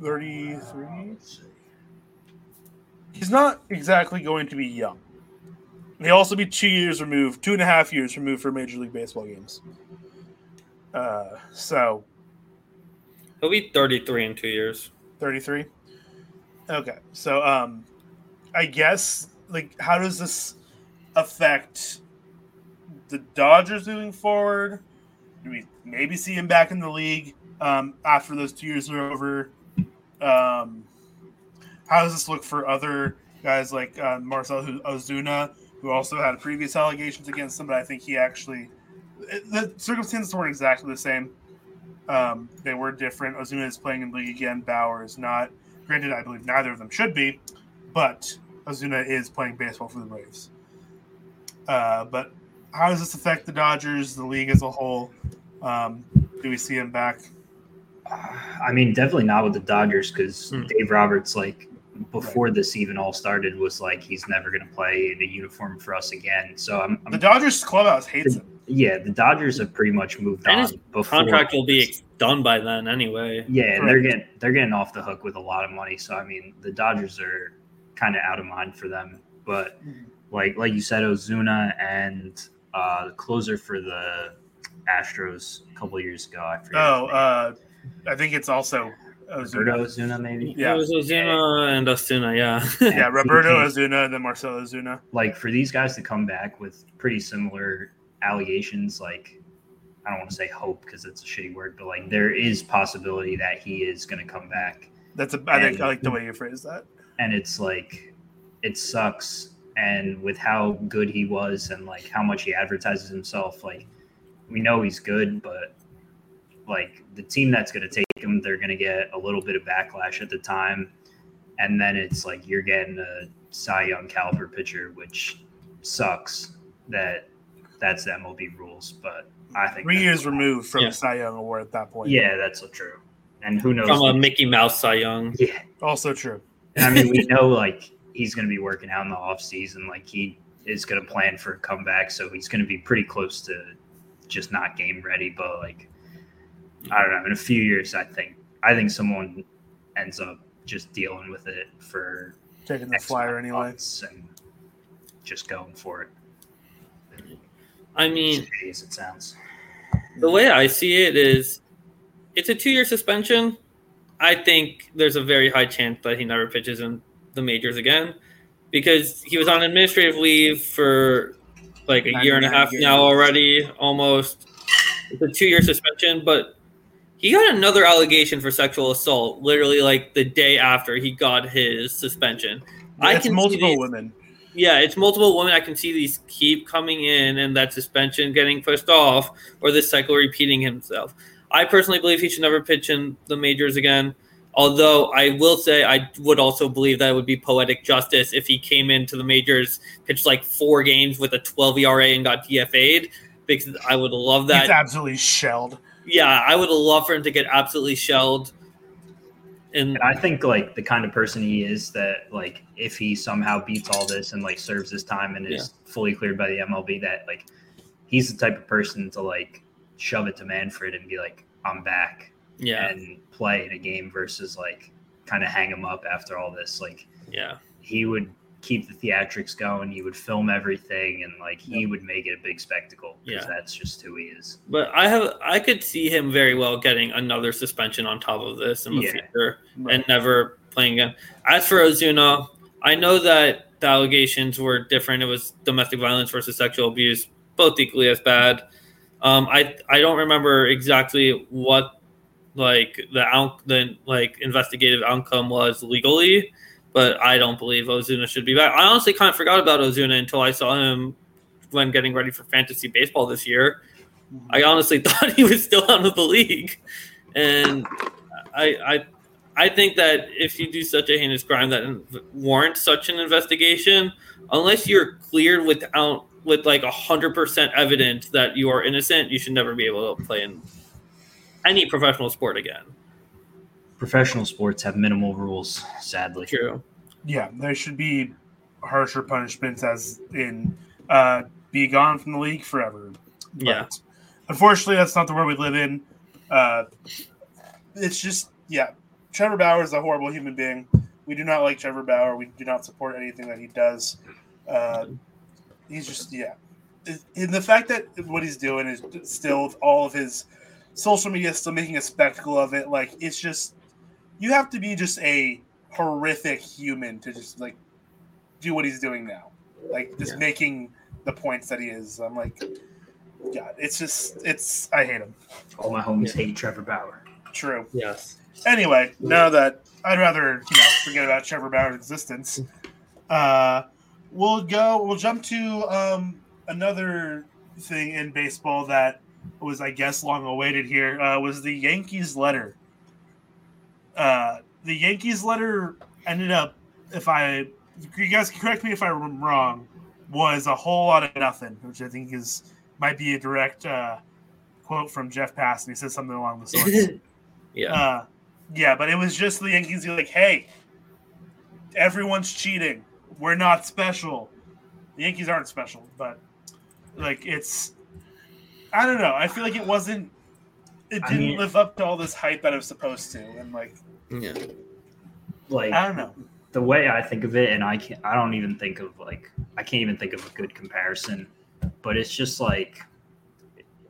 33? He's not exactly going to be young. He'll also be two years removed, two and a half years removed for Major League Baseball games. Uh, so
He'll be 33 in two years.
33. Okay, so um, I guess like how does this affect the Dodgers moving forward? We maybe see him back in the league um, after those two years are over? Um, how does this look for other guys like uh, Marcell Ozuna, who also had previous allegations against him, but I think he actually the circumstances weren't exactly the same. Um, they were different. Ozuna is playing in the league again. Bauer is not. Granted, I believe neither of them should be, but Ozuna is playing baseball for the Braves. Uh, but how does this affect the Dodgers, the league as a whole? Um, do we see him back?
I mean, definitely not with the Dodgers because
Hmm.
Dave Roberts, like before this even all started, was like he's never going to play in a uniform for us again. So I'm, I'm
The Dodgers clubhouse hates him.
yeah, the Dodgers have pretty much moved
And
on.
his
before
Contract will be
this.
done by then anyway.
Yeah, and they're getting they're getting off the hook with a lot of money. So I mean, the Dodgers are kind of out of mind for them. But
Mhm.
like like you said, Ozuna and uh, the closer for the Astros a couple years ago. I forget.
Oh, uh, I think it's also
Roberto
Osuna.
Ozuna, maybe.
Yeah.
It was Ozuna and Osuna, yeah.
Yeah, Roberto
he-
Ozuna and then Marcelo Ozuna.
like for these guys to come back with pretty similar allegations, like I don't want to say hope because it's a shitty word, but like there is possibility that he is going to come back.
That's a. I think I like the way you phrase that.
and it's like it sucks and with how good he was and like how much he advertises himself like we know he's good but like the team that's going to take him they're going to get a little bit of backlash at the time and then it's like you're getting a cy young caliber pitcher which sucks that that's the mlb rules but i think
Three years removed from
Yeah.
the Cy Young Award at that point.
yeah that's so true and who knows
From a Mickey Mouse Cy Young.
yeah
Also true.
And I mean, we know like he's going to be working out in the off season. Like he is going to plan for a comeback, so he's going to be pretty close to just not game ready. But like, I don't know. In a few years, I think I think someone ends up just dealing with it for
Taking the
X
flyer
amount
anyway.
and just going for it.
I mean,
as it sounds.
the way I see it is it's a two year suspension. I think there's a very high chance that he never pitches in the majors again because he was on administrative leave for like a year and a
99
half now already, almost. It's a two year suspension, but he got another allegation for sexual assault literally like the day after he got his suspension. I
it's
can see
multiple
these-
women.
yeah, it's multiple women. I can see these keep coming in and that suspension getting pushed off or this cycle repeating himself. I personally believe he should never pitch in the majors again. Although I will say I would also believe that it would be poetic justice if he came into the majors, pitched like four games with a 12 ERA and got DFA'd because I would love that.
He's absolutely shelled.
yeah, I would love for him to get absolutely shelled. And
And I think like the kind of person he is that like if he somehow beats all this and like serves his time and is fully cleared by the MLB, that like he's the type of person to like shove it to Manfred and be like, I'm back
yeah,
and play in a game versus like kind of hang him up after all this. Like
yeah.
he would keep the theatrics going, he would film everything and like he would make it a big spectacle because
Yeah.
that's just who he is.
But I have I could see him very well getting another suspension on top of this in the
Yeah.
future
Right.
and never playing again. As for Ozuna, I know that the allegations were different. It was domestic violence versus sexual abuse, both equally as bad. Um, I I don't remember exactly what like the out the like investigative outcome was legally, but I don't believe Ozuna should be back. I honestly kind of forgot about Ozuna until I saw him when getting ready for fantasy baseball this year. Mm-hmm. I honestly thought he was still out of the league, and I, I, I think that if you do such a heinous crime that warrants such an investigation, unless you're cleared without with like a hundred percent evidence that you are innocent, you should never be able to play in any professional sport again.
Professional sports have minimal rules, sadly.
True.
Yeah, there should be harsher punishments, as in uh, be gone from the league forever. But
Yeah.
Unfortunately, that's not the world we live in. Uh, it's just, yeah. Trevor Bauer is a horrible human being. We do not like Trevor Bauer. We do not support anything that he does. Uh, he's just, yeah. And the fact that what he's doing is still all of his social media is still making a spectacle of it, like it's just you have to be just a horrific human to just like do what he's doing now, like just
Yeah.
making the points that he is. I'm like, God, it's just it's I hate him.
All my homies hate Trevor Bauer.
True.
Yes.
Anyway, now that I'd rather you know forget about Trevor Bauer's existence, uh, we'll go. We'll jump to um, another thing in baseball that was, I guess, long awaited. Here uh, was the Yankees letter. Uh, the Yankees letter ended up, if I, you guys can correct me if I'm wrong, was a whole lot of nothing, which I think is might be a direct uh, quote from Jeff Passan, and He said something along the lines.
yeah.
Uh, yeah, but it was just the Yankees being like, hey, everyone's cheating. We're not special. The Yankees aren't special, but like it's I don't know. I feel like it wasn't it didn't
mean-
live up to all this hype that it was supposed to. And like
yeah.
Like
I don't know.
the way I think of it, and I can't, I don't even think of like, I can't even think of a good comparison, but it's just like,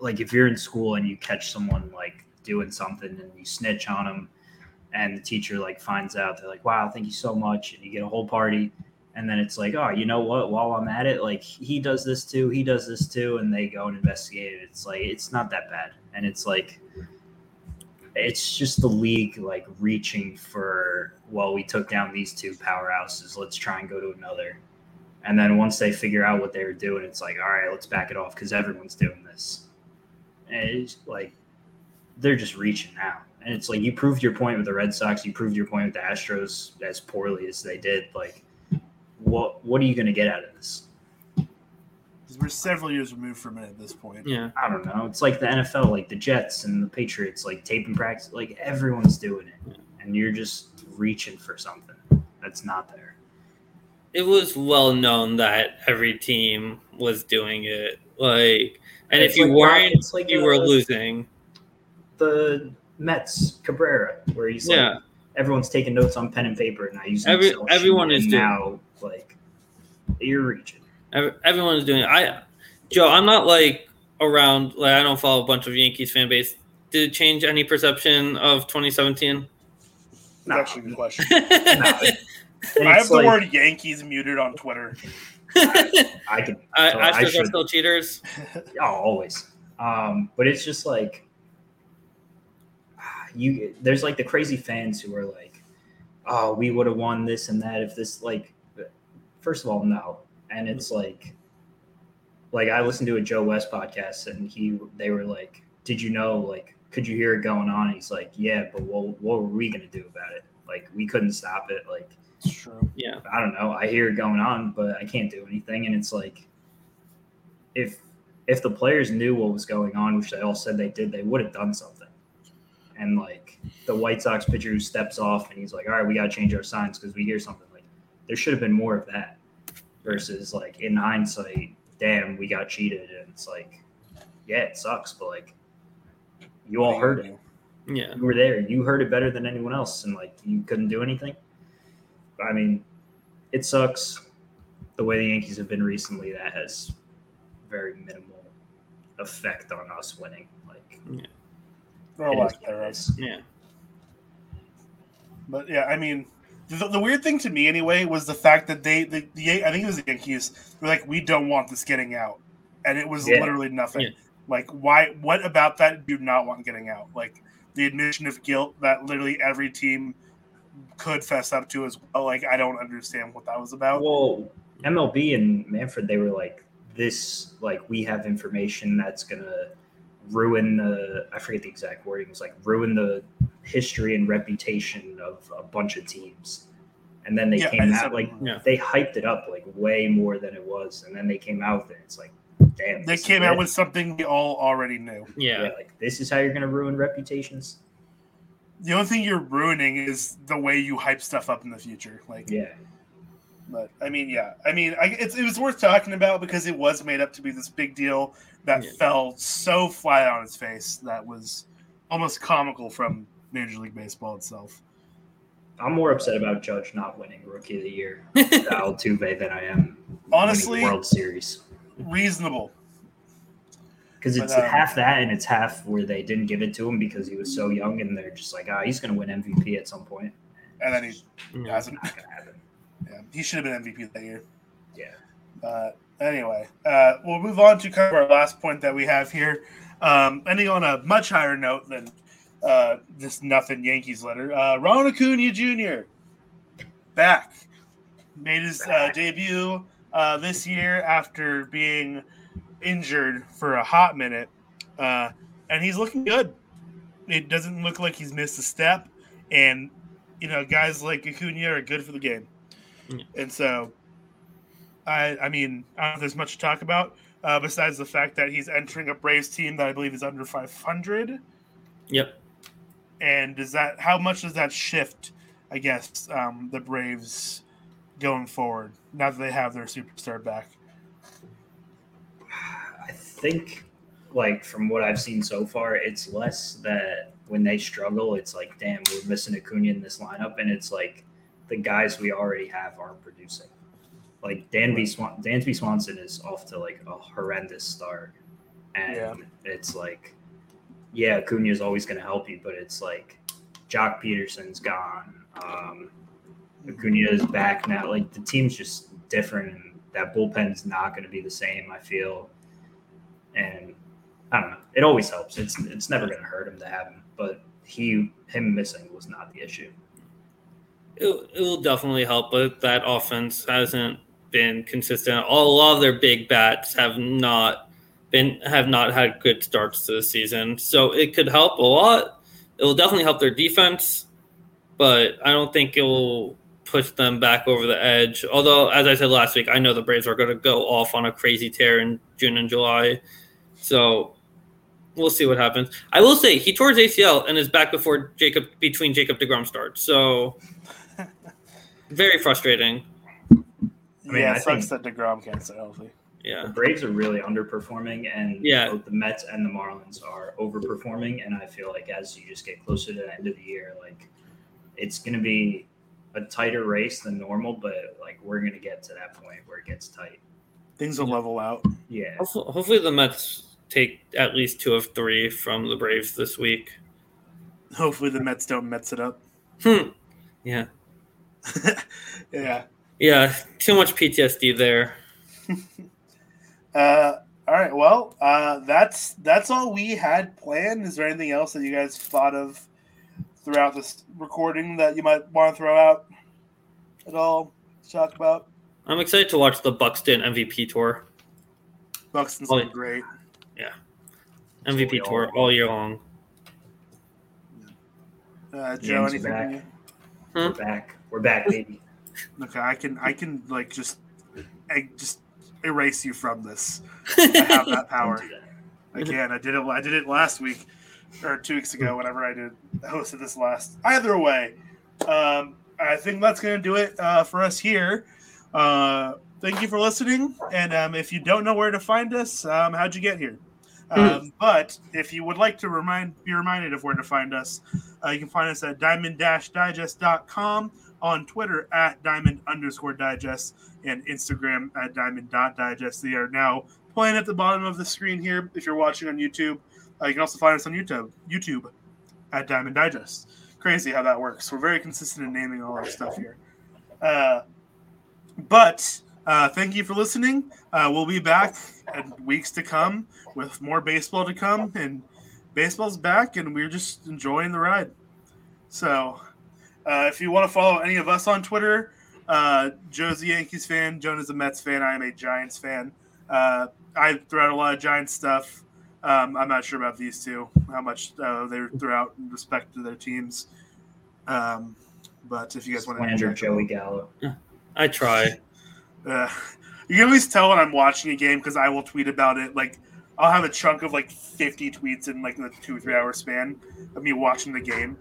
like if you're in school and you catch someone like doing something and you snitch on them, and the teacher like finds out, they're like, "Wow, thank you so much," and you get a whole party, and then it's like, "Oh, you know what? While I'm at it, like he does this too, he does this too," and they go and investigate it. It's like it's not that bad, and it's like it's just the league like reaching for well we took down these two powerhouses let's try and go to another and then once they figure out what they were doing it's like all right let's back it off because everyone's doing this and it's like they're just reaching now and it's like you proved your point with the red sox you proved your point with the astros as poorly as they did like what what are you going to get out of this
'Cause we're several years removed from it at this point.
Yeah.
I don't know. It's like the NFL, like the Jets and the Patriots, like tape and practice. Like everyone's doing it, and you're just reaching for something that's not there.
it was well known that every team was doing it. Like, and
It's
if you
like-
weren't,
it's like
you were
uh,
losing.
The Mets Cabrera, where he's like,
Yeah,
everyone's taking notes on pen and paper, and I use
Every- everyone is
and
doing-
now like you're reaching.
Ev- Everyone is doing it. I, Joe, I'm not like around. Like I don't follow a bunch of Yankees fan base. Did it change any perception of 2017?
That's
No.
actually a question.
No,
I,
I have
it's
the
like-
word Yankees muted on Twitter.
I could
I,
So I
Astros are
should-
still cheaters.
Oh, always. Um, but it's just like you. There's like the crazy fans who are like, "Oh, we would have won this and that if this." Like, first of all, no. And it's mm-hmm. like, like I listened to a Joe West podcast, and he they were like, "Did you know? Like, could you hear it going on?" And he's like, "Yeah, but what what were we gonna do about it? Like, we couldn't stop it. Like."
It's true.
Yeah,
I don't know. I hear it going on, but I can't do anything. And it's like, if if the players knew what was going on, which they all said they did, they would have done something. And like the White Sox pitcher who steps off and he's like, "All right, we got to change our signs because we hear something." Like there should have been more of that versus like in hindsight, damn, we got cheated, and it's like, yeah, it sucks, but like you all heard it
yeah.
you were there. You heard it better than anyone else, and like you couldn't do anything. I mean, it sucks the way the Yankees have been recently. That has very minimal effect on us winning. Like
Or a
it
lack
is what it
thereof.
is.
Yeah.
But yeah, I mean, the, the weird thing to me anyway was the fact that they, the, the I think it was the Yankees, were like, we don't want this getting out, and it was
Yeah.
literally nothing.
Yeah.
Like, why? What about that do you not want getting out? Like the admission of guilt that literally every team could fess up to as well. Like, I don't understand what that was about.
Well, MLB and Manfred, they were like, this, like, we have information that's gonna ruin the. I forget the exact wording. It was like ruin the history and reputation of a bunch of teams. And then they
Yeah,
came out like
Yeah.
they hyped it up like way more than it was, and then they came out with it. It's like, damn,
They came out
it?
with something we all already knew.
Yeah.
yeah, like this is how you're gonna ruin reputations.
The only thing you're ruining is the way you hype stuff up in the future. Like,
Yeah,
But I mean, yeah, I mean, I, it's, it was worth talking about because it was made up to be this big deal that
Yeah.
fell so flat on its face that was almost comical from Major League Baseball itself.
I'm more upset about Judge not winning Rookie of the Year, Altuve, than I am
Honestly-
World Series.
Reasonable.
Because
But,
it's
um,
half that, and it's half where they didn't give it to him because he was so young, and they're just like, ah, he's going to win MVP at some point.
And then he
Yeah.
hasn't.
Not going to happen.
Yeah, he should have been MVP that year.
Yeah.
But anyway, uh, we'll move on to kind of our last point that we have here. Um, ending on a much higher note than uh, this nothing Yankees letter. Uh, Ron Acuna Jr. back made his uh, debut uh, this year after being injured for a hot minute, uh, and he's looking good. It doesn't look like he's missed a step, and you know, guys like Acuna are good for the game.
Yeah.
And so, I I mean, I don't know if there's much to talk about uh, besides the fact that he's entering a Braves team that I believe is under 500.
Yep.
And does that how much does that shift? I guess um, the Braves going forward now that they have their superstar back.
I think, like, from what I've seen so far, it's less that when they struggle, it's like, damn, we're missing Acuna in this lineup. And it's like the guys we already have aren't producing. Like, Danby, Swan- Dansby Swanson is off to, like, a horrendous start. And
Yeah.
it's like, yeah, Acuna is always going to help you, but it's like Joc Pederson's gone. Um, Acuna is back now. Like the team's just different, and that bullpen's not going to be the same. I feel, and I don't know. It always helps. It's it's never going to hurt him to have him, but he him missing was not the issue.
It, it will definitely help, but that offense hasn't been consistent. All, a lot of their big bats have not been have not had good starts to the season, so it could help a lot. It will definitely help their defense, but I don't think it will push them back over the edge. Although, as I said last week, I know the Braves are going to go off on a crazy tear in June and July, so we'll see what happens. I will say he tore his ACL and is back before Jacob between Jacob deGrom starts. So very frustrating.
mean,
yeah,
I
it sucks
think-
that deGrom can't stay healthy.
The Braves are really underperforming, and
Yeah.
both the Mets and the Marlins are overperforming. And I feel like as you just get closer to the end of the year, like it's going to be a tighter race than normal, but like we're going to get to that point where it gets tight.
Things will level out.
Yeah.
Hopefully, hopefully the Mets take at least two of three from the Braves this week.
Hopefully the Mets don't Mets it up.
Hmm. Yeah.
yeah.
Yeah. Too much PTSD there.
Uh, all right. Well, uh, that's that's all we had planned. Is there anything else that you guys thought of throughout this recording that you might want to throw out at all? To talk about.
I'm excited to watch the Buxton MVP tour.
Buxton's been great.
Yeah, MVP
we
tour
all-
all year long.
Uh, Joe,
James,
anything?
you're? We're back. We're back, baby.
Okay, I can I can like just I just erase you from this. I have that power.
Don't do that.
I can. I did it. I did it last week or two weeks ago. Whenever I did hosted this last. Either way, um, I think that's going to do it uh, for us here. Uh, thank you for listening. And um, if you don't know where to find us, um, how'd you get here? Um, but if you would like to remind, be reminded of where to find us, uh, you can find us at diamond-digest.com, on Twitter at diamond underscore digest, and Instagram at diamond dot diamond.digest. They are now playing at the bottom of the screen here if you're watching on YouTube. Uh, you can also find us on YouTube, YouTube at Diamond Digest. Crazy how that works. We're very consistent in naming all our stuff here. Uh, but uh, thank you for listening. Uh, we'll be back in weeks to come with more baseball to come, and baseball's back, and we're just enjoying the ride. So, uh, if you want to follow any of us on Twitter, uh, Joe's a Yankees fan, Jonah's a Mets fan, I am a Giants fan. Uh, I throw out a lot of Giants stuff. Um, I'm not sure about these two, how much uh, they throw out in respect to their teams. Um, but if you guys want to
Slander Joey Gallo.
I try.
uh, you can always tell when I'm watching a game because I will tweet about it. Like I'll have a chunk of like 50 tweets in like the two or three hour span of me watching the game,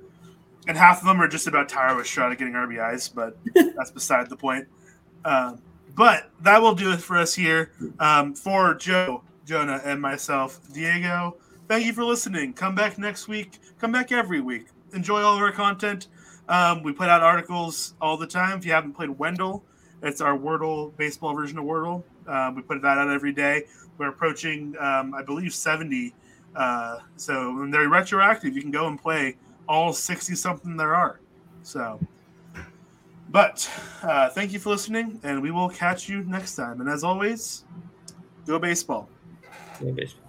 and half of them are just about Thairo Estrada getting RBIs, but that's beside the point. Um, but that will do it for us here. Um, for Joe, Jonah, and myself, Diego. Thank you for listening. Come back next week. Come back every week. Enjoy all of our content. Um, we put out articles all the time. If you haven't played Wendell, it's our Wordle baseball version of Wordle. Um, we put that out every day. We're approaching, um, I believe, 70. Uh, so when they're retroactive, you can go and play all 60 something there are. So, but uh, thank you for listening, and we will catch you next time. And as always, go baseball.
Yeah, baseball.